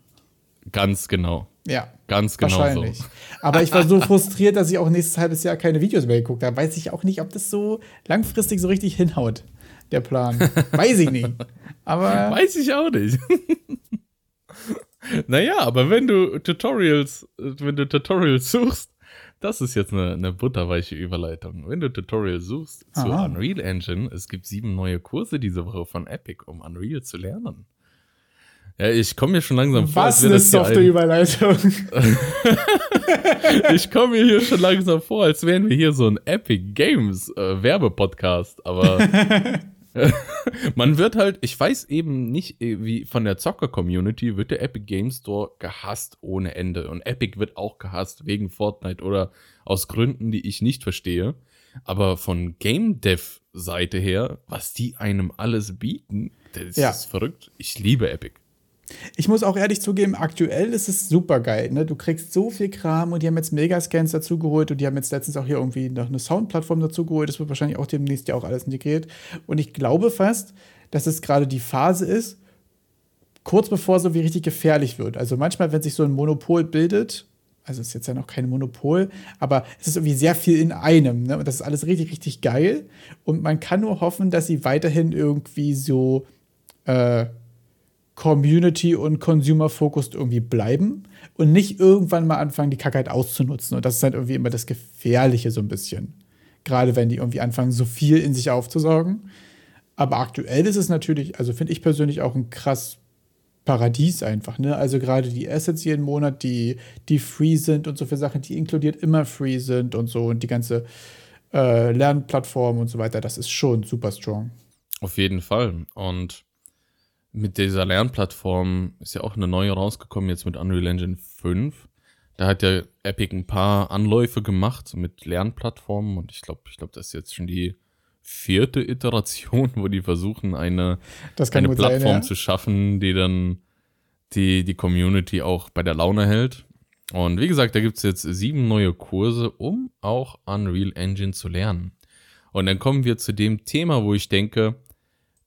Ganz genau. Ja. Ganz genau wahrscheinlich. so. Aber ich war so frustriert, dass ich auch nächstes halbes Jahr keine Videos mehr geguckt habe. Weiß ich auch nicht, ob das so langfristig so richtig hinhaut, der Plan. Weiß ich nicht. Aber. Weiß ich auch nicht. naja, aber wenn du Tutorials, wenn du Tutorials suchst, das ist jetzt eine, eine butterweiche Überleitung. Wenn du Tutorials suchst Aha. zur Unreal Engine, es gibt sieben neue Kurse diese Woche von Epic, um Unreal zu lernen. Ja, ich komme mir schon langsam vor. Was eine softe Überleitung. ich komme mir hier schon langsam vor, als wären wir hier so ein Epic Games äh, Werbepodcast, aber man wird halt, ich weiß eben nicht, äh, wie von der Zocker-Community wird der Epic Games Store gehasst ohne Ende. Und Epic wird auch gehasst wegen Fortnite oder aus Gründen, die ich nicht verstehe. Aber von Game Dev Seite her, was die einem alles bieten, das ja. ist verrückt. Ich liebe Epic. Ich muss auch ehrlich zugeben, aktuell ist es super geil. Ne? Du kriegst so viel Kram und die haben jetzt Megascans dazugeholt und die haben jetzt letztens auch hier irgendwie noch eine Soundplattform dazugeholt. Das wird wahrscheinlich auch demnächst ja auch alles integriert. Und ich glaube fast, dass es gerade die Phase ist, kurz bevor es so wie richtig gefährlich wird. Also manchmal, wenn sich so ein Monopol bildet, also es ist jetzt ja noch kein Monopol, aber es ist irgendwie sehr viel in einem. Ne? Und das ist alles richtig, richtig geil. Und man kann nur hoffen, dass sie weiterhin irgendwie so äh, Community- und Consumer-focused irgendwie bleiben und nicht irgendwann mal anfangen, die Kackheit auszunutzen. Und das ist halt irgendwie immer das Gefährliche so ein bisschen. Gerade wenn die irgendwie anfangen, so viel in sich aufzusaugen. Aber aktuell ist es natürlich, also finde ich persönlich auch ein krass Paradies einfach, ne? Also gerade die Assets jeden Monat, die, die free sind und so viele Sachen, die inkludiert immer free sind und so und die ganze äh, Lernplattform und so weiter, das ist schon super strong. Auf jeden Fall. Und mit dieser Lernplattform ist ja auch eine neue rausgekommen, jetzt mit Unreal Engine 5. Da hat ja Epic ein paar Anläufe gemacht mit Lernplattformen und ich glaube, ich glaube, das ist jetzt schon die vierte Iteration, wo die versuchen, eine, eine Plattform sein, ja. zu schaffen, die dann die, die Community auch bei der Laune hält. Und wie gesagt, da gibt es jetzt sieben neue Kurse, um auch Unreal Engine zu lernen. Und dann kommen wir zu dem Thema, wo ich denke,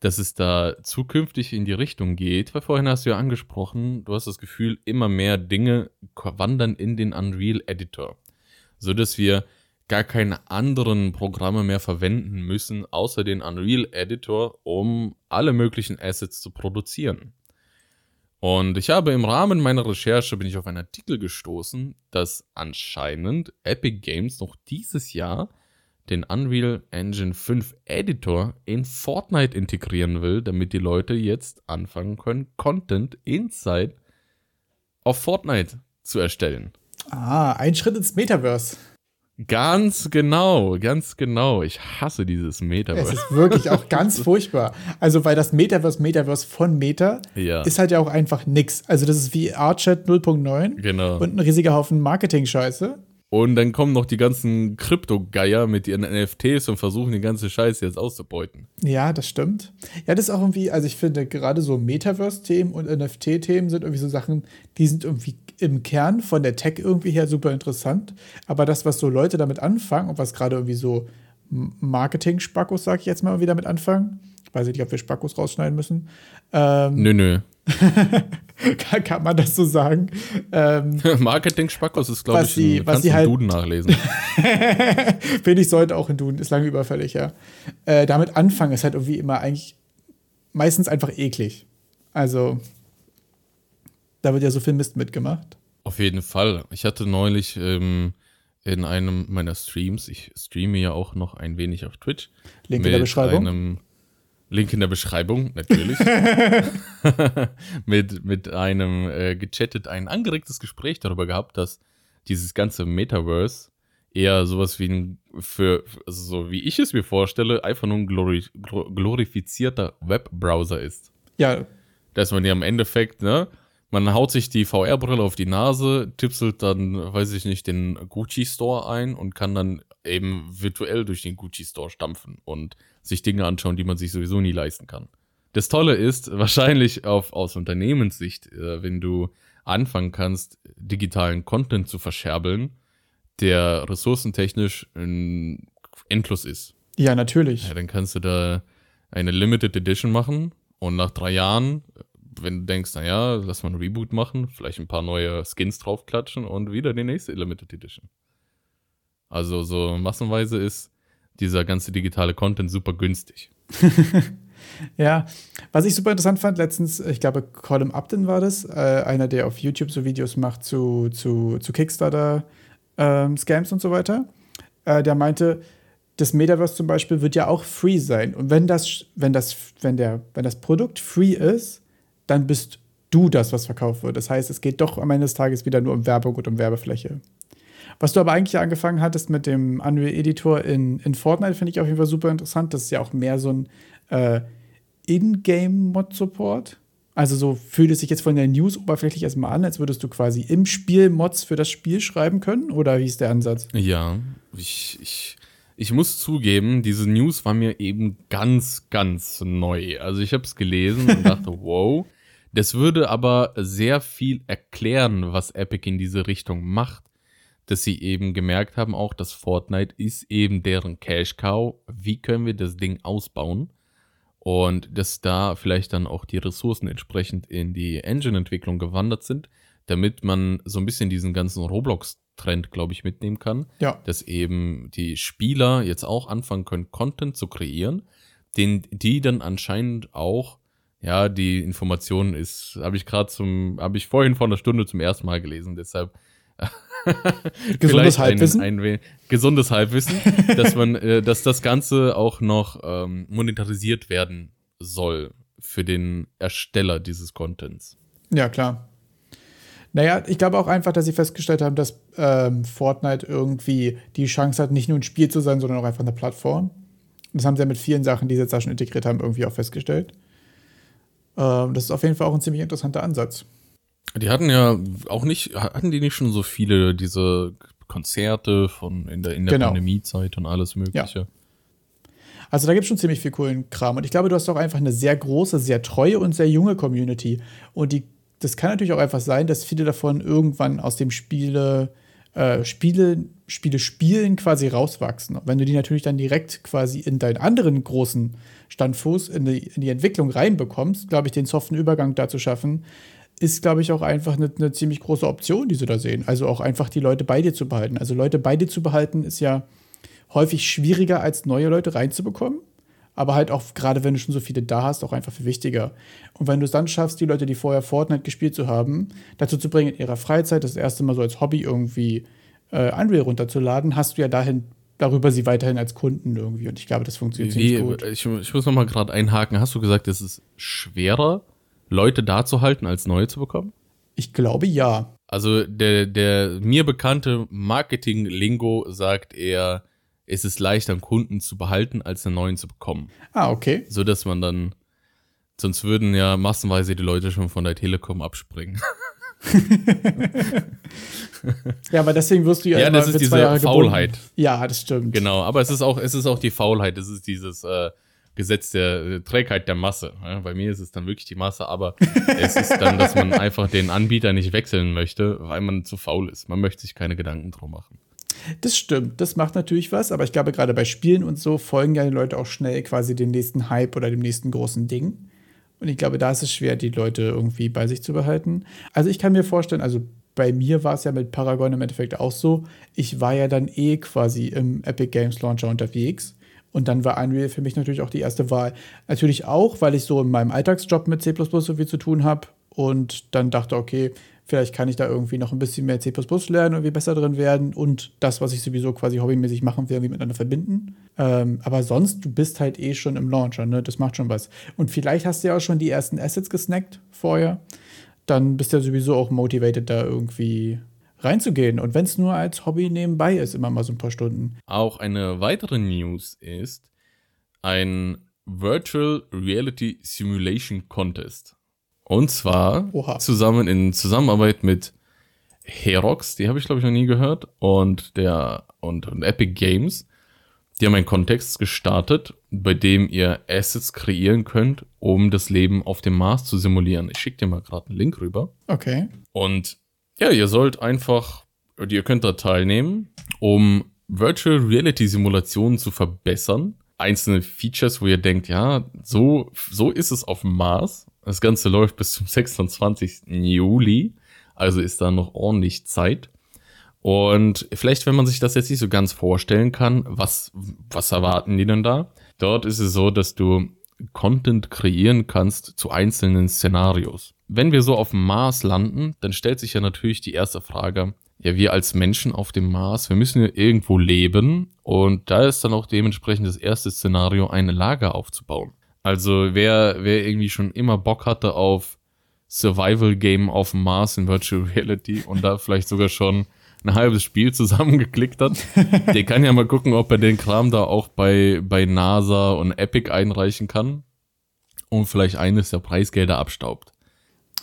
dass es da zukünftig in die Richtung geht, weil vorhin hast du ja angesprochen, du hast das Gefühl, immer mehr Dinge wandern in den Unreal Editor. sodass wir gar keine anderen Programme mehr verwenden müssen, außer den Unreal Editor, um alle möglichen Assets zu produzieren. Und ich habe im Rahmen meiner Recherche bin ich auf einen Artikel gestoßen, dass anscheinend Epic Games noch dieses Jahr den Unreal Engine 5 Editor in Fortnite integrieren will, damit die Leute jetzt anfangen können, Content inside auf Fortnite zu erstellen. Ah, ein Schritt ins Metaverse. Ganz genau, ganz genau. Ich hasse dieses Metaverse. Es ist wirklich auch ganz furchtbar. Also, weil das Metaverse, Metaverse von Meta Ja. ist halt ja auch einfach nix. Also, das ist wie Archat 0.9 Genau. und ein riesiger Haufen Marketing-Scheiße. Und dann kommen noch die ganzen Krypto-Geier mit ihren NFTs und versuchen die ganze Scheiße jetzt auszubeuten. Ja, das stimmt. Ja, das ist auch irgendwie, also ich finde gerade so Metaverse-Themen und NFT-Themen sind irgendwie so Sachen, die sind irgendwie im Kern von der Tech irgendwie her super interessant. Aber das, was so Leute damit anfangen und was gerade irgendwie so Marketing-Spackos, sag ich jetzt mal, irgendwie damit anfangen. Ich weiß nicht, ob wir Spackos rausschneiden müssen. Ähm, Nö, nö. kann, man das so sagen? Ähm, Marketing-Spackos ist, glaube ich, ein, was kannst sie du halt- Duden nachlesen. Finde ich, sollte auch in Duden, ist lange überfällig, ja. Äh, damit anfangen ist halt irgendwie immer eigentlich meistens einfach eklig. Also, da wird ja so viel Mist mitgemacht. Auf jeden Fall. Ich hatte neulich ähm, in einem meiner Streams, ich streame ja auch noch ein wenig auf Twitch. Link in der Beschreibung. Link in der Beschreibung, natürlich. mit, mit einem äh, gechattet, ein angeregtes Gespräch darüber gehabt, dass dieses ganze Metaverse eher sowas wie ein, für, also so wie ich es mir vorstelle, einfach nur ein glori glo- glorifizierter Webbrowser ist. Ja, dass man ja im Endeffekt, ne, man haut sich die VR-Brille auf die Nase, tipselt dann, weiß ich nicht, den Gucci-Store ein und kann dann eben virtuell durch den Gucci-Store stampfen und sich Dinge anschauen, die man sich sowieso nie leisten kann. Das Tolle ist, wahrscheinlich auf, aus Unternehmenssicht, äh, wenn du anfangen kannst, digitalen Content zu verscherbeln, der ressourcentechnisch äh, endlos ist. ja, natürlich. Ja, dann kannst du da eine Limited Edition machen und nach drei Jahren, wenn du denkst, naja, lass mal ein Reboot machen, vielleicht ein paar neue Skins draufklatschen und wieder die nächste Limited Edition. Also so massenweise ist dieser ganze digitale Content super günstig. Ja, was ich super interessant fand, letztens, ich glaube, Colin Upton war das, äh, einer, der auf YouTube so Videos macht zu, zu, zu Kickstarter-Scams und so weiter. Äh, der meinte, das Metaverse zum Beispiel wird ja auch free sein. Und wenn das, wenn das, wenn der, wenn das Produkt free ist, dann bist du das, was verkauft wird. Das heißt, es geht doch am Ende des Tages wieder nur um Werbung und um Werbefläche. Was du aber eigentlich angefangen hattest mit dem Unreal Editor in, in Fortnite, finde ich auf jeden Fall super interessant. Das ist ja auch mehr so ein äh, In-Game-Mod-Support. Also so fühlt es sich jetzt von der News oberflächlich erstmal an, als würdest du quasi im Spiel Mods für das Spiel schreiben können? Oder wie ist der Ansatz? Ja, ich, ich, ich muss zugeben, diese News war mir eben ganz, ganz neu. Also ich habe es gelesen und dachte, wow. Das würde aber sehr viel erklären, was Epic in diese Richtung macht. Dass sie eben gemerkt haben, auch dass Fortnite ist eben deren Cash Cow. Wie können wir das Ding ausbauen? Und dass da vielleicht dann auch die Ressourcen entsprechend in die Engine-Entwicklung gewandert sind, damit man so ein bisschen diesen ganzen Roblox-Trend, glaube ich, mitnehmen kann Ja. dass eben die Spieler jetzt auch anfangen können, Content zu kreieren, den die dann anscheinend auch, ja, die Information ist, habe ich gerade zum, habe ich vorhin vor einer Stunde zum ersten Mal gelesen, deshalb Gesundes Halbwissen. Ein, ein gesundes Halbwissen, dass man, äh, dass das Ganze auch noch ähm, monetarisiert werden soll für den Ersteller dieses Contents. Ja, klar. Naja, ich glaube auch einfach, dass sie festgestellt haben, dass ähm, Fortnite irgendwie die Chance hat, nicht nur ein Spiel zu sein, sondern auch einfach eine Plattform. Das haben sie ja mit vielen Sachen, die sie jetzt da schon integriert haben, irgendwie auch festgestellt. Ähm, das ist auf jeden Fall auch ein ziemlich interessanter Ansatz. Die hatten ja auch nicht, hatten die nicht schon so viele diese Konzerte von in der, in der Genau. Pandemiezeit und alles Mögliche? Also da gibt es schon ziemlich viel coolen Kram. Und ich glaube, du hast auch einfach eine sehr große, sehr treue und sehr junge Community. Und die, das kann natürlich auch einfach sein, dass viele davon irgendwann aus dem Spiele, äh, Spiele, Spiele spielen quasi rauswachsen. Und wenn du die natürlich dann direkt quasi in deinen anderen großen Standfuß in die, in die Entwicklung reinbekommst, glaube ich, den soften Übergang da zu schaffen, ist, glaube ich, auch einfach eine, eine, ziemlich große Option, die sie da sehen. Also auch einfach die Leute bei dir zu behalten. Also Leute bei dir zu behalten ist ja häufig schwieriger, als neue Leute reinzubekommen. Aber halt auch, gerade wenn du schon so viele da hast, auch einfach viel wichtiger. Und wenn du es dann schaffst, die Leute, die vorher Fortnite gespielt zu haben, dazu zu bringen, in ihrer Freizeit das erste Mal so als Hobby irgendwie äh, Unreal runterzuladen, hast du ja dahin darüber sie weiterhin als Kunden irgendwie. Und ich glaube, das funktioniert Wie, ziemlich gut. Ich, ich muss noch mal gerade einhaken. Hast du gesagt, es ist schwerer, Leute da zu halten, als neue zu bekommen? Ich glaube ja. Also der, der mir bekannte Marketing-Lingo sagt eher, es ist leichter, einen Kunden zu behalten, als einen neuen zu bekommen. Ah, okay. So dass man dann, sonst würden ja massenweise die Leute schon von der Telekom abspringen. ja, aber deswegen wirst du ja, ja das ist diese Faulheit. Ja, das stimmt. Genau, aber es ist auch, es ist auch die Faulheit. Es ist dieses äh, Gesetz der äh, Trägheit der Masse. Ja, bei mir ist es dann wirklich die Masse, aber es ist dann, dass man einfach den Anbieter nicht wechseln möchte, weil man zu faul ist. Man möchte sich keine Gedanken drum machen. Das stimmt, das macht natürlich was, aber ich glaube, gerade bei Spielen und so folgen ja die Leute auch schnell quasi dem nächsten Hype oder dem nächsten großen Ding. Und ich glaube, da ist es schwer, die Leute irgendwie bei sich zu behalten. Also ich kann mir vorstellen, also bei mir war es ja mit Paragon im Endeffekt auch so. Ich war ja dann eh quasi im Epic Games Launcher unterwegs. Und dann war Unreal für mich natürlich auch die erste Wahl. Natürlich auch, weil ich so in meinem Alltagsjob mit C so viel zu tun habe und dann dachte, okay, vielleicht kann ich da irgendwie noch ein bisschen mehr C lernen, irgendwie besser drin werden und das, was ich sowieso quasi hobbymäßig machen will, irgendwie miteinander verbinden. Ähm, aber sonst, du bist halt eh schon im Launcher, ne? Das macht schon was. Und vielleicht hast du ja auch schon die ersten Assets gesnackt vorher. Dann bist du ja sowieso auch motivated, da irgendwie reinzugehen. Und wenn es nur als Hobby nebenbei ist, immer mal so ein paar Stunden. Auch eine weitere News ist ein Virtual Reality Simulation Contest. Und zwar Oha. zusammen in Zusammenarbeit mit Herox, die habe ich glaube ich noch nie gehört, und der und, und Epic Games. Die haben einen Kontext gestartet, bei dem ihr Assets kreieren könnt, um das Leben auf dem Mars zu simulieren. Ich schicke dir mal gerade einen Link rüber. Okay. Und ja, ihr sollt einfach, ihr könnt da teilnehmen, um Virtual Reality Simulationen zu verbessern. Einzelne Features, wo ihr denkt, ja, so, so ist es auf dem Mars. Das Ganze läuft bis zum 26. Juli, also ist da noch ordentlich Zeit. Und vielleicht, wenn man sich das jetzt nicht so ganz vorstellen kann, was, was erwarten die denn da? Dort ist es so, dass du Content kreieren kannst zu einzelnen Szenarios. Wenn wir so auf dem Mars landen, dann stellt sich ja natürlich die erste Frage, ja, wir als Menschen auf dem Mars, wir müssen ja irgendwo leben und da ist dann auch dementsprechend das erste Szenario, ein Lager aufzubauen. Also wer, wer irgendwie schon immer Bock hatte auf Survival Game auf dem Mars in Virtual Reality und da vielleicht sogar schon ein halbes Spiel zusammengeklickt hat, der kann ja mal gucken, ob er den Kram da auch bei, bei NASA und Epic einreichen kann und vielleicht eines der Preisgelder abstaubt.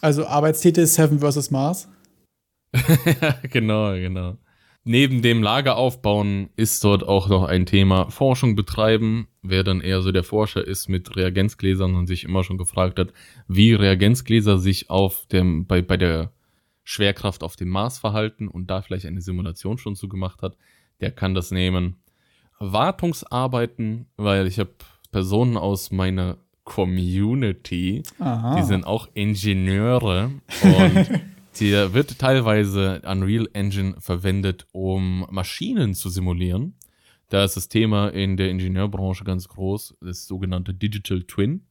Also Arbeitstitel Seven vs. Mars? genau, genau. Neben dem Lager aufbauen ist dort auch noch ein Thema Forschung betreiben. Wer dann eher so der Forscher ist mit Reagenzgläsern und sich immer schon gefragt hat, wie Reagenzgläser sich auf dem, bei, bei der Schwerkraft auf dem Mars verhalten und da vielleicht eine Simulation schon zu gemacht hat, der kann das nehmen. Wartungsarbeiten, weil ich habe Personen aus meiner Community, Aha. die sind auch Ingenieure und hier wird teilweise Unreal Engine verwendet, um Maschinen zu simulieren. Da ist das Thema in der Ingenieurbranche ganz groß, das sogenannte Digital Twin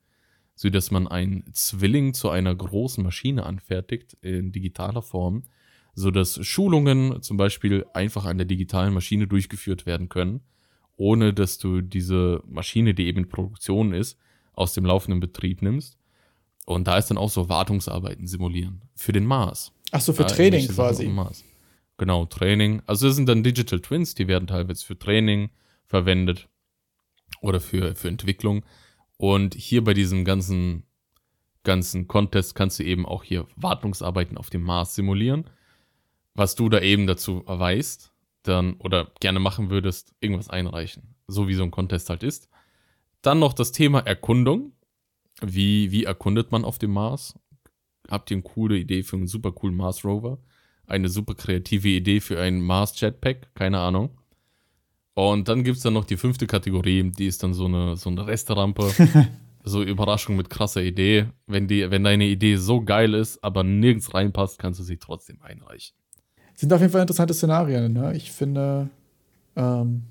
so dass man einen Zwilling zu einer großen Maschine anfertigt in digitaler Form, so dass Schulungen zum Beispiel einfach an der digitalen Maschine durchgeführt werden können, ohne dass du diese Maschine, die eben in Produktion ist, aus dem laufenden Betrieb nimmst. Und da ist dann auch so Wartungsarbeiten simulieren für den Mars. Ach so, für ja, Training quasi. Genau, Training. Also das sind dann Digital Twins, die werden teilweise für Training verwendet oder für, für Entwicklung. Und hier bei diesem ganzen, ganzen Contest kannst du eben auch hier Wartungsarbeiten auf dem Mars simulieren. Was du da eben dazu weißt, dann oder gerne machen würdest, irgendwas einreichen. So wie so ein Contest halt ist. Dann noch das Thema Erkundung. Wie, wie erkundet man auf dem Mars? Habt ihr eine coole Idee für einen super coolen Mars Rover? Eine super kreative Idee für einen Mars Jetpack? Keine Ahnung. Und dann gibt es dann noch die fünfte Kategorie, die ist dann so eine, so eine Restrampe. so Überraschung mit krasser Idee. Wenn, die, wenn deine Idee so geil ist, aber nirgends reinpasst, kannst du sie trotzdem einreichen. Sind auf jeden Fall interessante Szenarien. Ne? Ich finde, ähm,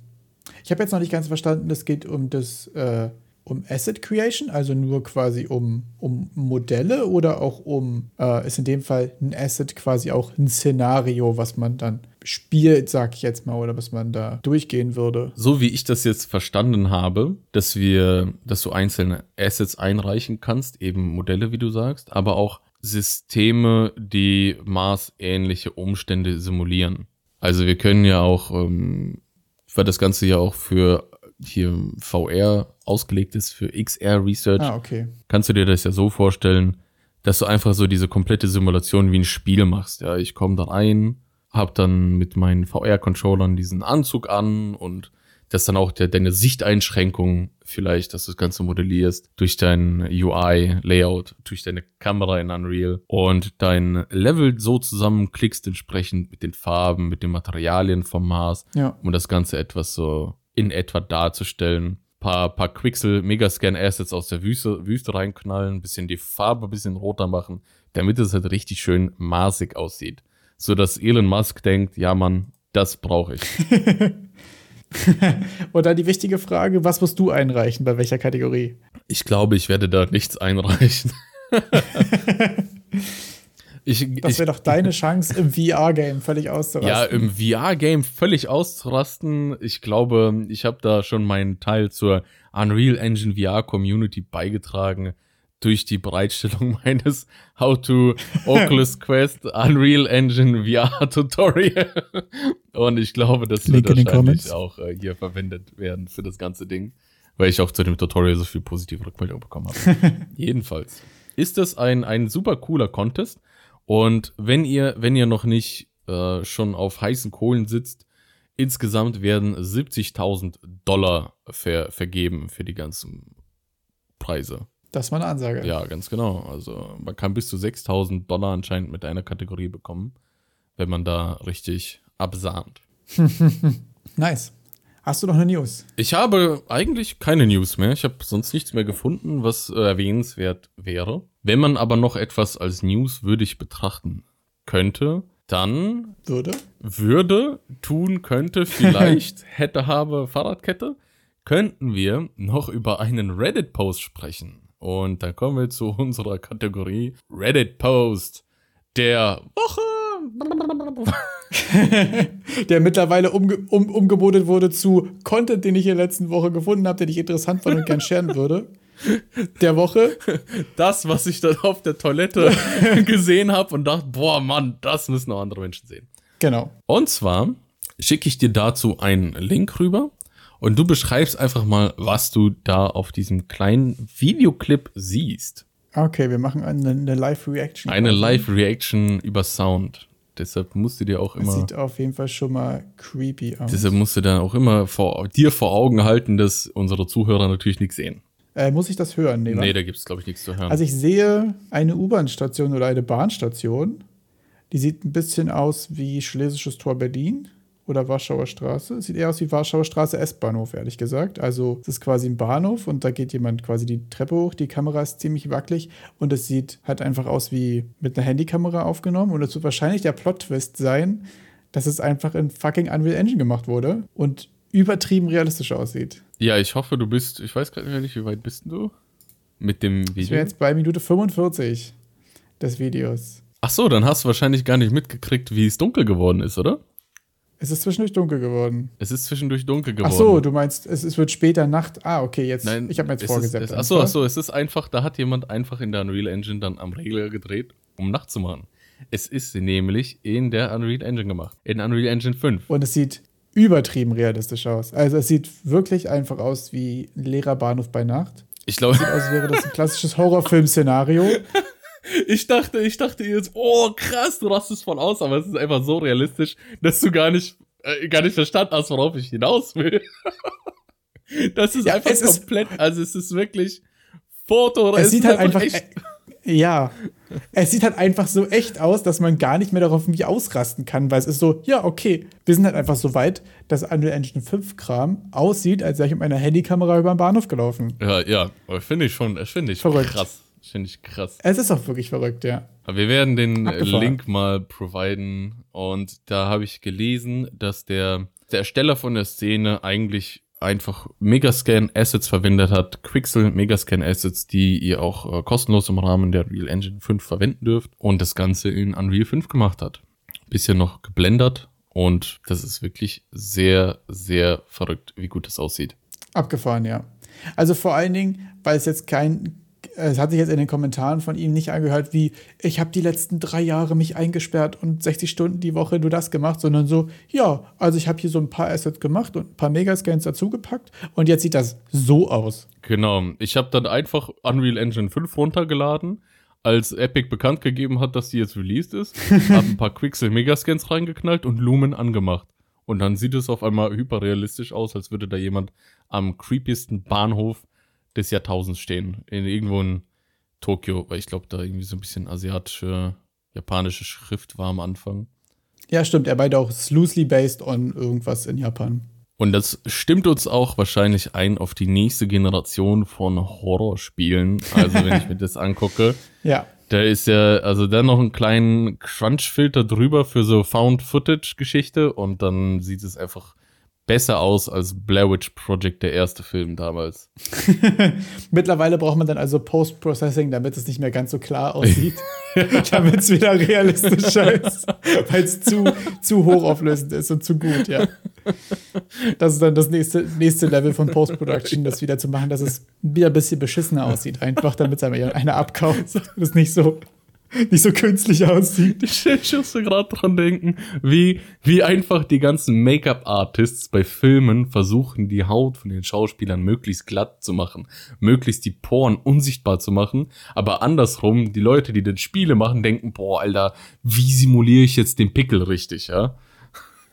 ich habe jetzt noch nicht ganz verstanden, es geht um das, äh, um Asset Creation, also nur quasi um, um Modelle oder auch um, äh, ist in dem Fall ein Asset quasi auch ein Szenario, was man dann spielt, sag ich jetzt mal, oder was man da durchgehen würde. So wie ich das jetzt verstanden habe, dass wir, dass du einzelne Assets einreichen kannst, eben Modelle, wie du sagst, aber auch Systeme, die maßähnliche Umstände simulieren. Also wir können ja auch, ähm, weil das Ganze ja auch für hier VR ausgelegt ist, für XR Research, Ah, okay. kannst du dir das ja so vorstellen, dass du einfach so diese komplette Simulation wie ein Spiel machst. Ja, ich komme da rein, hab dann mit meinen VR-Controllern diesen Anzug an und das dann auch der, deine Sichteinschränkung vielleicht, dass du das Ganze modellierst durch dein UI-Layout, durch deine Kamera in Unreal und dein Level so zusammenklickst entsprechend mit den Farben, mit den Materialien vom Mars, Ja. um das Ganze etwas so in etwa darzustellen. Paar, paar Quixel Megascan Assets aus der Wüste, Wüste reinknallen, bisschen die Farbe ein bisschen roter machen, damit es halt richtig schön maßig aussieht. So dass Elon Musk denkt, ja Mann, das brauche ich. Und dann die wichtige Frage, was musst du einreichen, bei welcher Kategorie? Ich glaube, ich werde da nichts einreichen. ich, Das wäre doch deine Chance, im VR-Game völlig ja, auszurasten. im VR-Game völlig auszurasten. Ich glaube, ich habe da schon meinen Teil zur Unreal Engine VR Community beigetragen durch die Bereitstellung meines How to Oculus Quest Unreal Engine VR Tutorial. Und ich glaube, das Link in wird wahrscheinlich auch äh, hier verwendet werden für das ganze Ding, weil ich auch zu dem Tutorial so viel positive Rückmeldung bekommen habe. Jedenfalls ist das ein, ein super cooler Contest. Und wenn ihr, wenn ihr noch nicht äh, schon auf heißen Kohlen sitzt, insgesamt werden 70.000 Dollar ver vergeben für die ganzen Preise. Das war eine Ansage. Ja, ganz genau. Also man kann bis zu 6.000 Dollar anscheinend mit einer Kategorie bekommen, wenn man da richtig absahnt. Nice. Hast du noch eine News? Ich habe eigentlich keine News mehr. Ich habe sonst nichts mehr gefunden, was äh, erwähnenswert wäre. Wenn man aber noch etwas als News würdig betrachten könnte, dann Würde? würde, tun könnte, vielleicht, hätte, habe, Fahrradkette, könnten wir noch über einen Reddit-Post sprechen. Und dann kommen wir zu unserer Kategorie Reddit-Post der Woche. der mittlerweile umge um, umgemodet wurde zu Content, den ich in der letzten Woche gefunden habe, den ich interessant fand und gern scheren würde. Der Woche. Das, was ich dann auf der Toilette gesehen habe und dachte, boah, Mann, das müssen auch andere Menschen sehen. Genau. Und zwar schicke ich dir dazu einen Link rüber und du beschreibst einfach mal, was du da auf diesem kleinen Videoclip siehst. Okay, wir machen eine, eine Live-Reaction. Eine. Live-Reaction über Sound. Deshalb musst du dir auch Das immer, sieht auf jeden Fall schon mal creepy aus. deshalb musst du dann auch immer vor, dir vor Augen halten, dass unsere Zuhörer natürlich nichts sehen. Äh, muss ich das hören? Nee, Nee, nee da gibt es, glaube ich, nichts zu hören. Also ich sehe eine U-Bahn-Station oder eine Bahnstation. Die sieht ein bisschen aus wie Schlesisches Tor Berlin oder Warschauer Straße. Sieht eher aus wie Warschauer Straße S-Bahnhof, ehrlich gesagt. Also es ist quasi ein Bahnhof und da geht jemand quasi die Treppe hoch. Die Kamera ist ziemlich wackelig und es sieht halt einfach aus wie mit einer Handykamera aufgenommen. Und es wird wahrscheinlich der Plot-Twist sein, dass es einfach in fucking Unreal Engine gemacht wurde und übertrieben realistisch aussieht. ja, ich hoffe, du bist, ich weiß gerade nicht, wie weit bist du? Mit dem Ich Video? wäre jetzt bei Minute 45 des Videos. Ach so, dann hast du wahrscheinlich gar nicht mitgekriegt, wie es dunkel geworden ist, oder? Es ist zwischendurch dunkel geworden. Es ist zwischendurch dunkel geworden. Ach so, du meinst, es, es wird später Nacht. Ah, okay, jetzt. Nein, ich habe mir jetzt es vorgesetzt. Ist, es, achso, achso, es ist einfach, da hat jemand einfach in der Unreal Engine dann am Regler gedreht, um Nacht zu machen. Es ist nämlich in der Unreal Engine gemacht. In Unreal Engine 5. Und es sieht übertrieben realistisch aus. Also es sieht wirklich einfach aus wie ein leerer Bahnhof bei Nacht. Ich glaube, Sieht aus, als wäre das ein klassisches Horrorfilm-Szenario. ich dachte, ich dachte jetzt, oh krass, du rastest voll aus, aber es ist einfach so realistisch, dass du gar nicht, äh, gar nicht verstanden hast, worauf ich hinaus will. das ist Ja, einfach es ist- komplett, also es ist wirklich Foto, Es ist sieht halt einfach. Äh, ja. es sieht halt einfach so echt aus, dass man gar nicht mehr darauf irgendwie ausrasten kann, weil es ist so, ja, okay, wir sind halt einfach so weit, dass Unreal Engine 5 Kram aussieht, als wäre ich mit meiner Handykamera über den Bahnhof gelaufen. Ja, ja, finde ich schon, finde ich Verrückt. krass. Finde ich krass. Es ist auch wirklich verrückt, ja. Aber wir werden den Abgefahren. Link mal providen und da habe ich gelesen, dass der, der Ersteller von der Szene eigentlich einfach Megascan Assets verwendet hat, Quixel Megascan Assets, die ihr auch äh, kostenlos im Rahmen der Real Engine 5 verwenden dürft und das Ganze in Unreal 5 gemacht hat. Bisschen noch geblendert und das ist wirklich sehr, sehr verrückt, wie gut das aussieht. Abgefahren, ja. Also vor allen Dingen, weil es jetzt kein, es hat sich jetzt in den Kommentaren von ihm nicht angehört wie, ich habe die letzten drei Jahre mich eingesperrt und 60 Stunden die Woche nur das gemacht, sondern so, ja, also ich habe hier so ein paar Assets gemacht und ein paar Megascans dazugepackt und jetzt sieht das so aus. Genau. Ich habe dann einfach Unreal Engine 5 runtergeladen, als Epic bekannt gegeben hat, dass die jetzt released ist. hab ein paar Quixel Megascans reingeknallt und Lumen angemacht. Und dann sieht es auf einmal hyperrealistisch aus, als würde da jemand am creepiesten Bahnhof des Jahrtausends stehen. In irgendwo in Tokio, weil ich glaube, da irgendwie so ein bisschen asiatische, japanische Schrift war am Anfang. Ja, stimmt, er beide auch loosely based on irgendwas in Japan. Und das stimmt uns auch wahrscheinlich ein auf die nächste Generation von Horrorspielen. Also wenn ich mir das angucke, Ja. da ist ja, also dann noch einen kleinen Crunch-Filter drüber für so Found-Footage-Geschichte und dann sieht es einfach besser aus als Blair Witch Project, der erste Film damals. Mittlerweile braucht man dann also Post-Processing, damit es nicht mehr ganz so klar aussieht. damit es wieder realistischer ist. Weil es zu, zu hochauflösend ist und zu gut, ja. Das ist dann das nächste, nächste Level von Post-Production, das wieder zu machen, dass es wieder ein bisschen beschissener aussieht. Einfach damit es einer abkauft. Das es nicht so, nicht so künstlich aussieht. Ich, ich musste gerade dran denken, wie, wie einfach die ganzen Make-up-Artists bei Filmen versuchen, die Haut von den Schauspielern möglichst glatt zu machen, möglichst die Poren unsichtbar zu machen, aber andersrum, die Leute, die dann Spiele machen, denken, boah, Alter, wie simuliere ich jetzt den Pickel richtig, ja?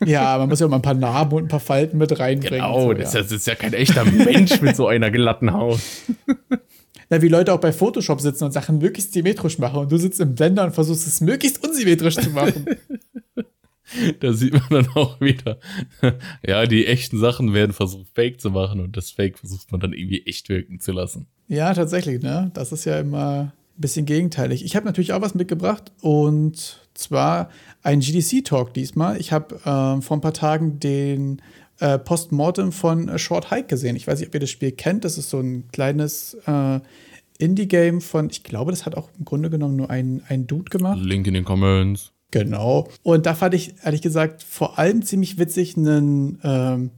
Ja, man muss ja mal ein paar Narben und ein paar Falten mit reinbringen. Genau, so, das, ja. das ist ja kein echter Mensch mit so einer glatten Haut. Na, wie Leute auch bei Photoshop sitzen und Sachen möglichst symmetrisch machen und du sitzt im Blender und versuchst es möglichst unsymmetrisch zu machen. Da sieht man dann auch wieder, ja, die echten Sachen werden versucht, fake zu machen und das Fake versucht man dann irgendwie echt wirken zu lassen. ja, tatsächlich, ne? Das ist ja immer ein bisschen gegenteilig. Ich habe natürlich auch was mitgebracht und zwar ein GDC-Talk diesmal. Ich habe ähm, vor ein paar Tagen den äh, Postmortem von A Short Hike gesehen. Ich weiß nicht, ob ihr das Spiel kennt. Das ist so ein kleines äh, Indie-Game von, ich glaube, das hat auch im Grunde genommen nur ein, ein Dude gemacht. Link in den Comments. Genau. Und da fand ich, ehrlich gesagt, vor allem ziemlich witzig einen, ähm,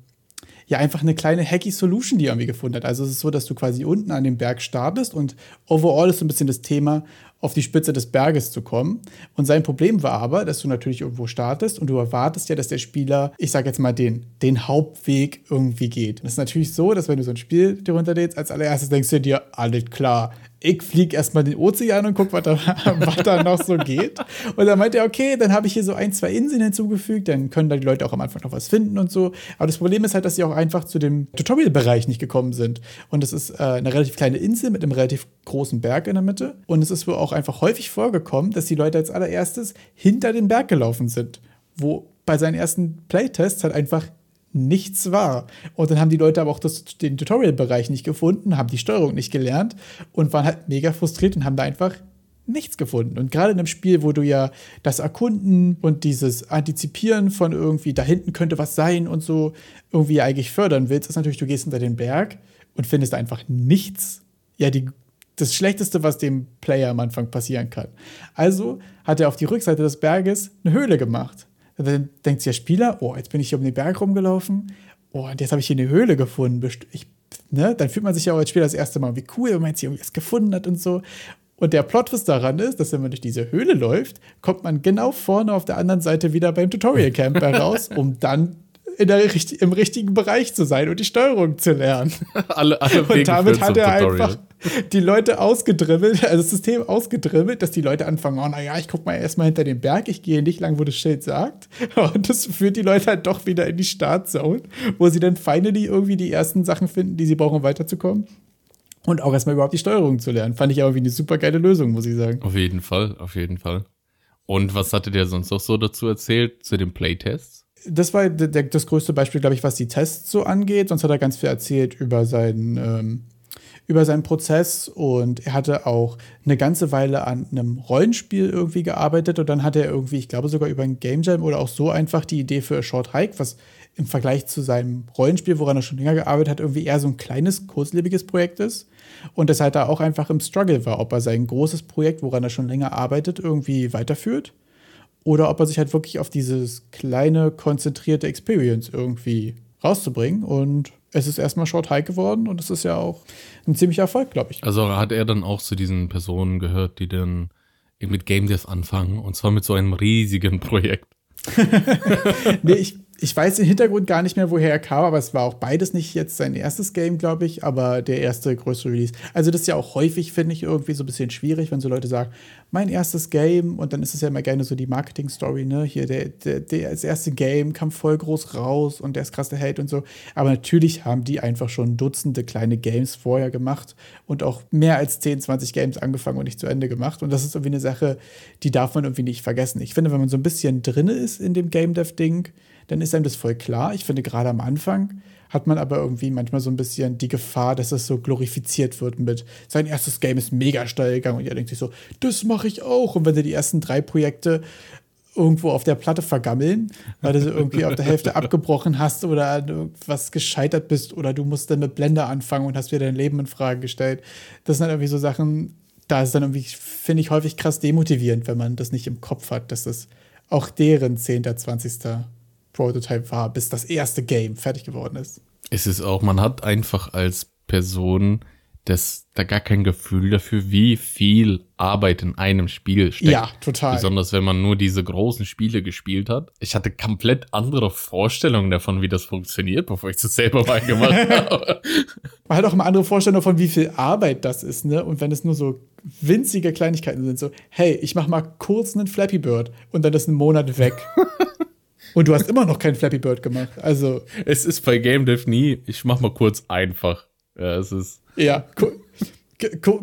ja, einfach eine kleine hacky Solution, die er irgendwie gefunden hat. Also es ist so, dass du quasi unten an dem Berg startest und overall ist so ein bisschen das Thema, auf die Spitze des Berges zu kommen. Und sein Problem war aber, dass du natürlich irgendwo startest und du erwartest ja, dass der Spieler, ich sag jetzt mal, den, den Hauptweg irgendwie geht. Und es ist natürlich so, dass wenn du so ein Spiel dir runterlädst, als allererstes denkst du dir, alles klar, ich fliege erstmal den Ozean und guck, was da, was da noch so geht. Und dann meinte er, okay, dann habe ich hier so ein, zwei Inseln hinzugefügt, dann können da die Leute auch am Anfang noch was finden und so. Aber das Problem ist halt, dass sie auch einfach zu dem Tutorial-Bereich nicht gekommen sind. Und es ist äh, eine relativ kleine Insel mit einem relativ großen Berg in der Mitte. Und es ist wohl auch einfach häufig vorgekommen, dass die Leute als allererstes hinter den Berg gelaufen sind. Wo bei seinen ersten Playtests halt einfach nichts war. Und dann haben die Leute aber auch das, den Tutorial-Bereich nicht gefunden, haben die Steuerung nicht gelernt und waren halt mega frustriert und haben da einfach nichts gefunden. Und gerade in einem Spiel, wo du ja das Erkunden und dieses Antizipieren von irgendwie, da hinten könnte was sein und so irgendwie eigentlich fördern willst, ist natürlich, du gehst hinter den Berg und findest einfach nichts. Ja, die, das Schlechteste, was dem Player am Anfang passieren kann. Also hat er auf die Rückseite des Berges eine Höhle gemacht. Dann denkt sich der Spieler, oh, jetzt bin ich hier um den Berg rumgelaufen, oh, und jetzt habe ich hier eine Höhle gefunden. Ich, ne? Dann fühlt man sich ja auch als Spieler das erste Mal, wie cool, wenn man jetzt hier irgendwas gefunden hat und so. Und der Plot-Twist daran ist, dass wenn man durch diese Höhle läuft, kommt man genau vorne auf der anderen Seite wieder beim Tutorial Camp heraus, um dann in der, im richtigen Bereich zu sein und die Steuerung zu lernen. alle, alle Und damit hat er einfach die Leute ausgedribbelt, also das System ausgedribbelt, dass die Leute anfangen, oh, naja, ich guck mal erstmal hinter den Berg, ich gehe nicht lang, wo das Schild sagt. Und das führt die Leute halt doch wieder in die Startzone, wo sie dann finally irgendwie die ersten Sachen finden, die sie brauchen, um weiterzukommen. Und auch erstmal überhaupt die Steuerung zu lernen. Fand ich aber wie eine super geile Lösung, muss ich sagen. Auf jeden Fall, auf jeden Fall. Und was hatte der sonst noch so dazu erzählt, zu den Playtests? Das war der, das größte Beispiel, glaube ich, was die Tests so angeht. Sonst hat er ganz viel erzählt über seinen, ähm, über seinen Prozess und er hatte auch eine ganze Weile an einem Rollenspiel irgendwie gearbeitet und dann hat er irgendwie, ich glaube sogar über ein Game Jam oder auch so einfach die Idee für A Short Hike, was im Vergleich zu seinem Rollenspiel, woran er schon länger gearbeitet hat, irgendwie eher so ein kleines, kurzlebiges Projekt ist. Und deshalb da auch einfach im Struggle war, ob er sein großes Projekt, woran er schon länger arbeitet, irgendwie weiterführt. Oder ob er sich halt wirklich auf dieses kleine, konzentrierte Experience irgendwie rauszubringen. Und es ist erstmal Short High geworden und es ist ja auch ein ziemlicher Erfolg, glaube ich. Also hat er dann auch zu diesen Personen gehört, die dann mit Game Dev anfangen und zwar mit so einem riesigen Projekt. nee, ich, ich weiß den Hintergrund gar nicht mehr, woher er kam, aber es war auch beides nicht jetzt sein erstes Game, glaube ich, aber der erste größere Release. Also das ist ja auch häufig, finde ich, irgendwie so ein bisschen schwierig, wenn so Leute sagen, mein erstes Game und dann ist es ja immer gerne so die Marketing-Story, ne? Hier, der, der, der, das erste Game kam voll groß raus und der ist krass der Held und so. Aber natürlich haben die einfach schon Dutzende kleine Games vorher gemacht und auch mehr als 10, 20 Games angefangen und nicht zu Ende gemacht. Und das ist irgendwie eine Sache, die darf man irgendwie nicht vergessen. Ich finde, wenn man so ein bisschen drin ist in dem Game Dev-Ding, dann ist einem das voll klar. Ich finde, gerade am Anfang hat man aber irgendwie manchmal so ein bisschen die Gefahr, dass es so glorifiziert wird mit sein erstes Game ist mega steil gegangen und ihr denkt sich so, das mache ich auch. Und wenn du die ersten drei Projekte irgendwo auf der Platte vergammeln, weil du sie irgendwie auf der Hälfte abgebrochen hast oder irgendwas gescheitert bist oder du musst dann mit Blender anfangen und hast wieder dein Leben in Frage gestellt. Das sind dann irgendwie so Sachen, da ist dann irgendwie, finde ich, häufig krass demotivierend, wenn man das nicht im Kopf hat, dass das auch deren 10., 20. Prototype war, bis das erste Game fertig geworden ist. Es ist auch, man hat einfach als Person das, da gar kein Gefühl dafür, wie viel Arbeit in einem Spiel steckt. Ja, total. Besonders wenn man nur diese großen Spiele gespielt hat. Ich hatte komplett andere Vorstellungen davon, wie das funktioniert, bevor ich das selber mal gemacht habe. Man hat auch immer andere Vorstellungen davon, wie viel Arbeit das ist, ne? Und wenn es nur so winzige Kleinigkeiten sind, so, hey, ich mach mal kurz einen Flappy Bird und dann ist ein Monat weg. Und du hast immer noch kein Flappy Bird gemacht. Also. Es ist bei Game Dev nie, ich mach mal kurz einfach. Ja, es ist. Ja,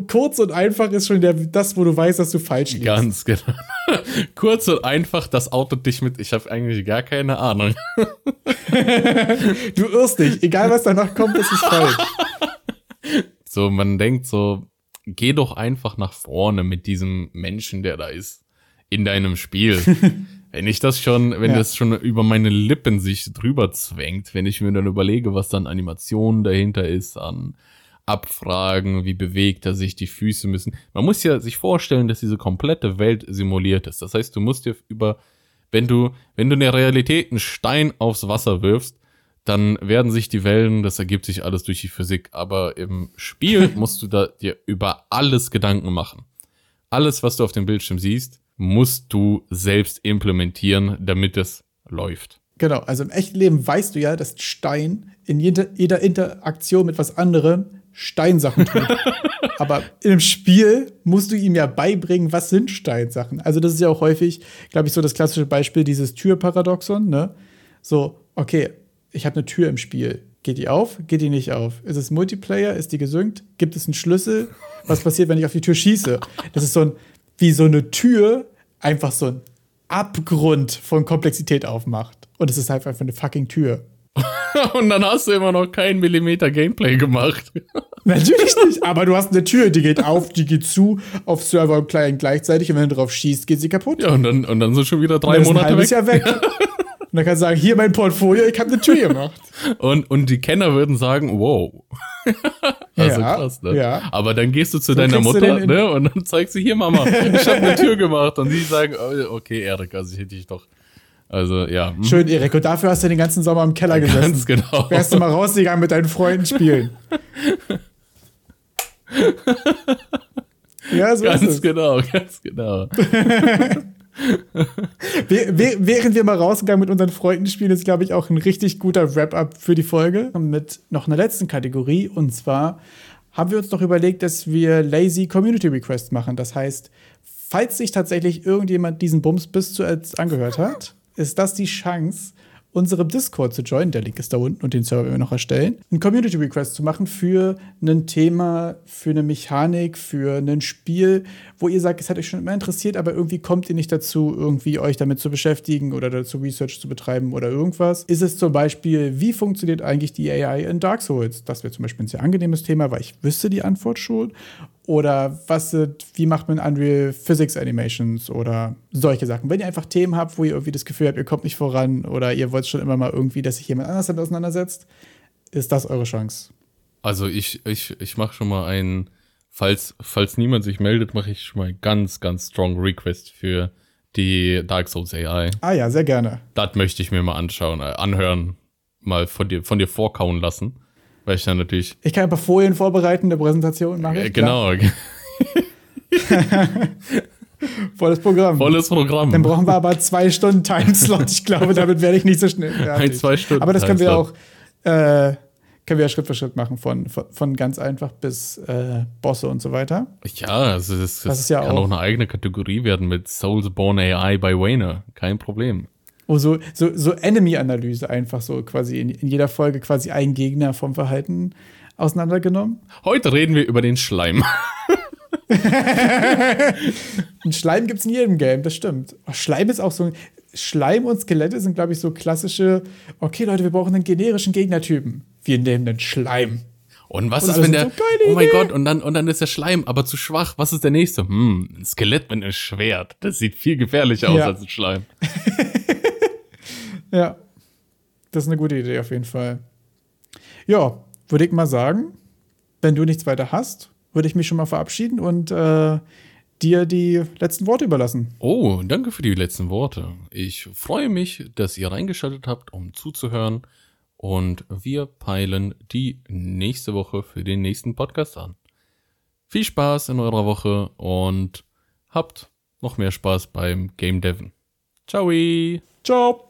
kurz und einfach ist schon der, das, wo du weißt, dass du falsch liegst. Ganz genau. kurz und einfach, das outet dich mit, ich habe eigentlich gar keine Ahnung. du irrst dich. Egal, was danach kommt, ist es falsch. So, man denkt so, geh doch einfach nach vorne mit diesem Menschen, der da ist. In deinem Spiel. Wenn ich das schon, wenn ja. das schon über meine Lippen sich drüber zwängt, wenn ich mir dann überlege, was dann Animation dahinter ist, an Abfragen, wie bewegt er sich, die Füße müssen. Man muss ja sich vorstellen, dass diese komplette Welt simuliert ist. Das heißt, du musst dir über, wenn du, wenn du in der Realität einen Stein aufs Wasser wirfst, dann werden sich die Wellen, das ergibt sich alles durch die Physik. Aber im Spiel musst du da dir über alles Gedanken machen. Alles, was du auf dem Bildschirm siehst, musst du selbst implementieren, damit es läuft. Genau, also im echten Leben weißt du ja, dass Stein in jeder, jeder Interaktion mit was anderem Steinsachen tut. Aber im Spiel musst du ihm ja beibringen, was sind Steinsachen. Also das ist ja auch häufig, glaube ich, so das klassische Beispiel dieses Türparadoxon. Ne? So, okay, ich habe eine Tür im Spiel. Geht die auf? Geht die nicht auf? Ist es Multiplayer? Ist die gesynkt? Gibt es einen Schlüssel? Was passiert, wenn ich auf die Tür schieße? Das ist so ein, wie so eine Tür einfach so ein Abgrund von Komplexität aufmacht. Und es ist halt einfach eine fucking Tür. Und dann hast du immer noch keinen Millimeter Gameplay gemacht. Natürlich nicht, aber du hast eine Tür, die geht auf, die geht zu, auf Server und Client gleichzeitig und wenn du drauf schießt, geht sie kaputt. Ja, und dann, und dann sind schon wieder drei Monate ein weg. Jahr weg. Und dann kannst du sagen, hier mein Portfolio, ich habe eine Tür gemacht. Und, und die Kenner würden sagen, wow. also ja, krass, ne? Ja. Aber dann gehst du zu so deiner Mutter, ne? Und dann zeigst du hier, Mama, ich habe eine Tür gemacht. Und die sagen, oh, okay, Erik, also ich hätte dich doch. Also, ja. Hm. Schön, Erik. Und dafür hast du den ganzen Sommer im Keller gesessen. Ganz genau. Wärst du mal rausgegangen mit deinen Freunden spielen. ja, so ganz ist es. genau, ganz genau. Während wir mal rausgegangen mit unseren Freunden spielen, ist, glaube ich, auch ein richtig guter Wrap-up für die Folge. Mit noch einer letzten Kategorie. Und zwar haben wir uns noch überlegt, dass wir Lazy Community Requests machen. Das heißt, falls sich tatsächlich irgendjemand diesen Bums bis zu angehört hat, ist das die Chance, unserem Discord zu joinen, der Link ist da unten und den Server wir noch erstellen, einen Community Request zu machen für ein Thema, für eine Mechanik, für ein Spiel, wo ihr sagt, es hat euch schon immer interessiert, aber irgendwie kommt ihr nicht dazu, irgendwie euch damit zu beschäftigen oder dazu Research zu betreiben oder irgendwas. Ist es zum Beispiel, wie funktioniert eigentlich die AI in Dark Souls? Das wäre zum Beispiel ein sehr angenehmes Thema, weil ich wüsste die Antwort schon. Oder was sind, wie macht man Unreal Physics Animations oder solche Sachen. Wenn ihr einfach Themen habt, wo ihr irgendwie das Gefühl habt, ihr kommt nicht voran oder ihr wollt schon immer mal irgendwie, dass sich jemand anders damit auseinandersetzt, ist das eure Chance. Also ich, ich, ich mache schon mal einen, falls, falls niemand sich meldet, mache ich schon mal einen ganz, ganz strong Request für die Dark Souls AI. Ah ja, sehr gerne. Das möchte ich mir mal anschauen, äh, anhören, mal von dir, von dir vorkauen lassen. Weil ich dann natürlich. Ich kann ein paar Folien vorbereiten, eine Präsentation machen. Äh, genau. Volles Programm. Volles Programm. Dann brauchen wir aber zwei Stunden Timeslot. Ich glaube, damit werde ich nicht so schnell fertig. Ein, zwei Stunden. Aber das können wir auch, äh, können wir ja Schritt für Schritt machen, von, von, ganz einfach bis äh, Bosse und so weiter. Ja, also das, das, das ja kann auch, auch eine eigene Kategorie werden mit Soulsborne AI bei Wayne. Kein Problem. Oh, so, so, so Enemy-Analyse einfach so quasi in, in jeder Folge quasi ein Gegner vom Verhalten auseinandergenommen. Heute reden wir über den Schleim. Ein Schleim gibt es in jedem Game, das stimmt. Oh, Schleim ist auch so. Schleim und Skelette sind, glaube ich, so klassische. Okay, Leute, wir brauchen einen generischen Gegnertypen. Wir nehmen den Schleim. Und was und ist, wenn der. So, oh mein Gott, und dann, und dann ist der Schleim aber zu schwach. Was ist der nächste? Hm, ein Skelett mit einem Schwert. Das sieht viel gefährlicher aus ja. als ein Schleim. ja. Das ist eine gute Idee auf jeden Fall. Ja, würde ich mal sagen, wenn du nichts weiter hast, würde ich mich schon mal verabschieden und äh, dir die letzten Worte überlassen. Oh, danke für die letzten Worte. Ich freue mich, dass ihr reingeschaltet habt, um zuzuhören. Und wir peilen die nächste Woche für den nächsten Podcast an. Viel Spaß in eurer Woche und habt noch mehr Spaß beim Game Devon. Ciao. Ciao.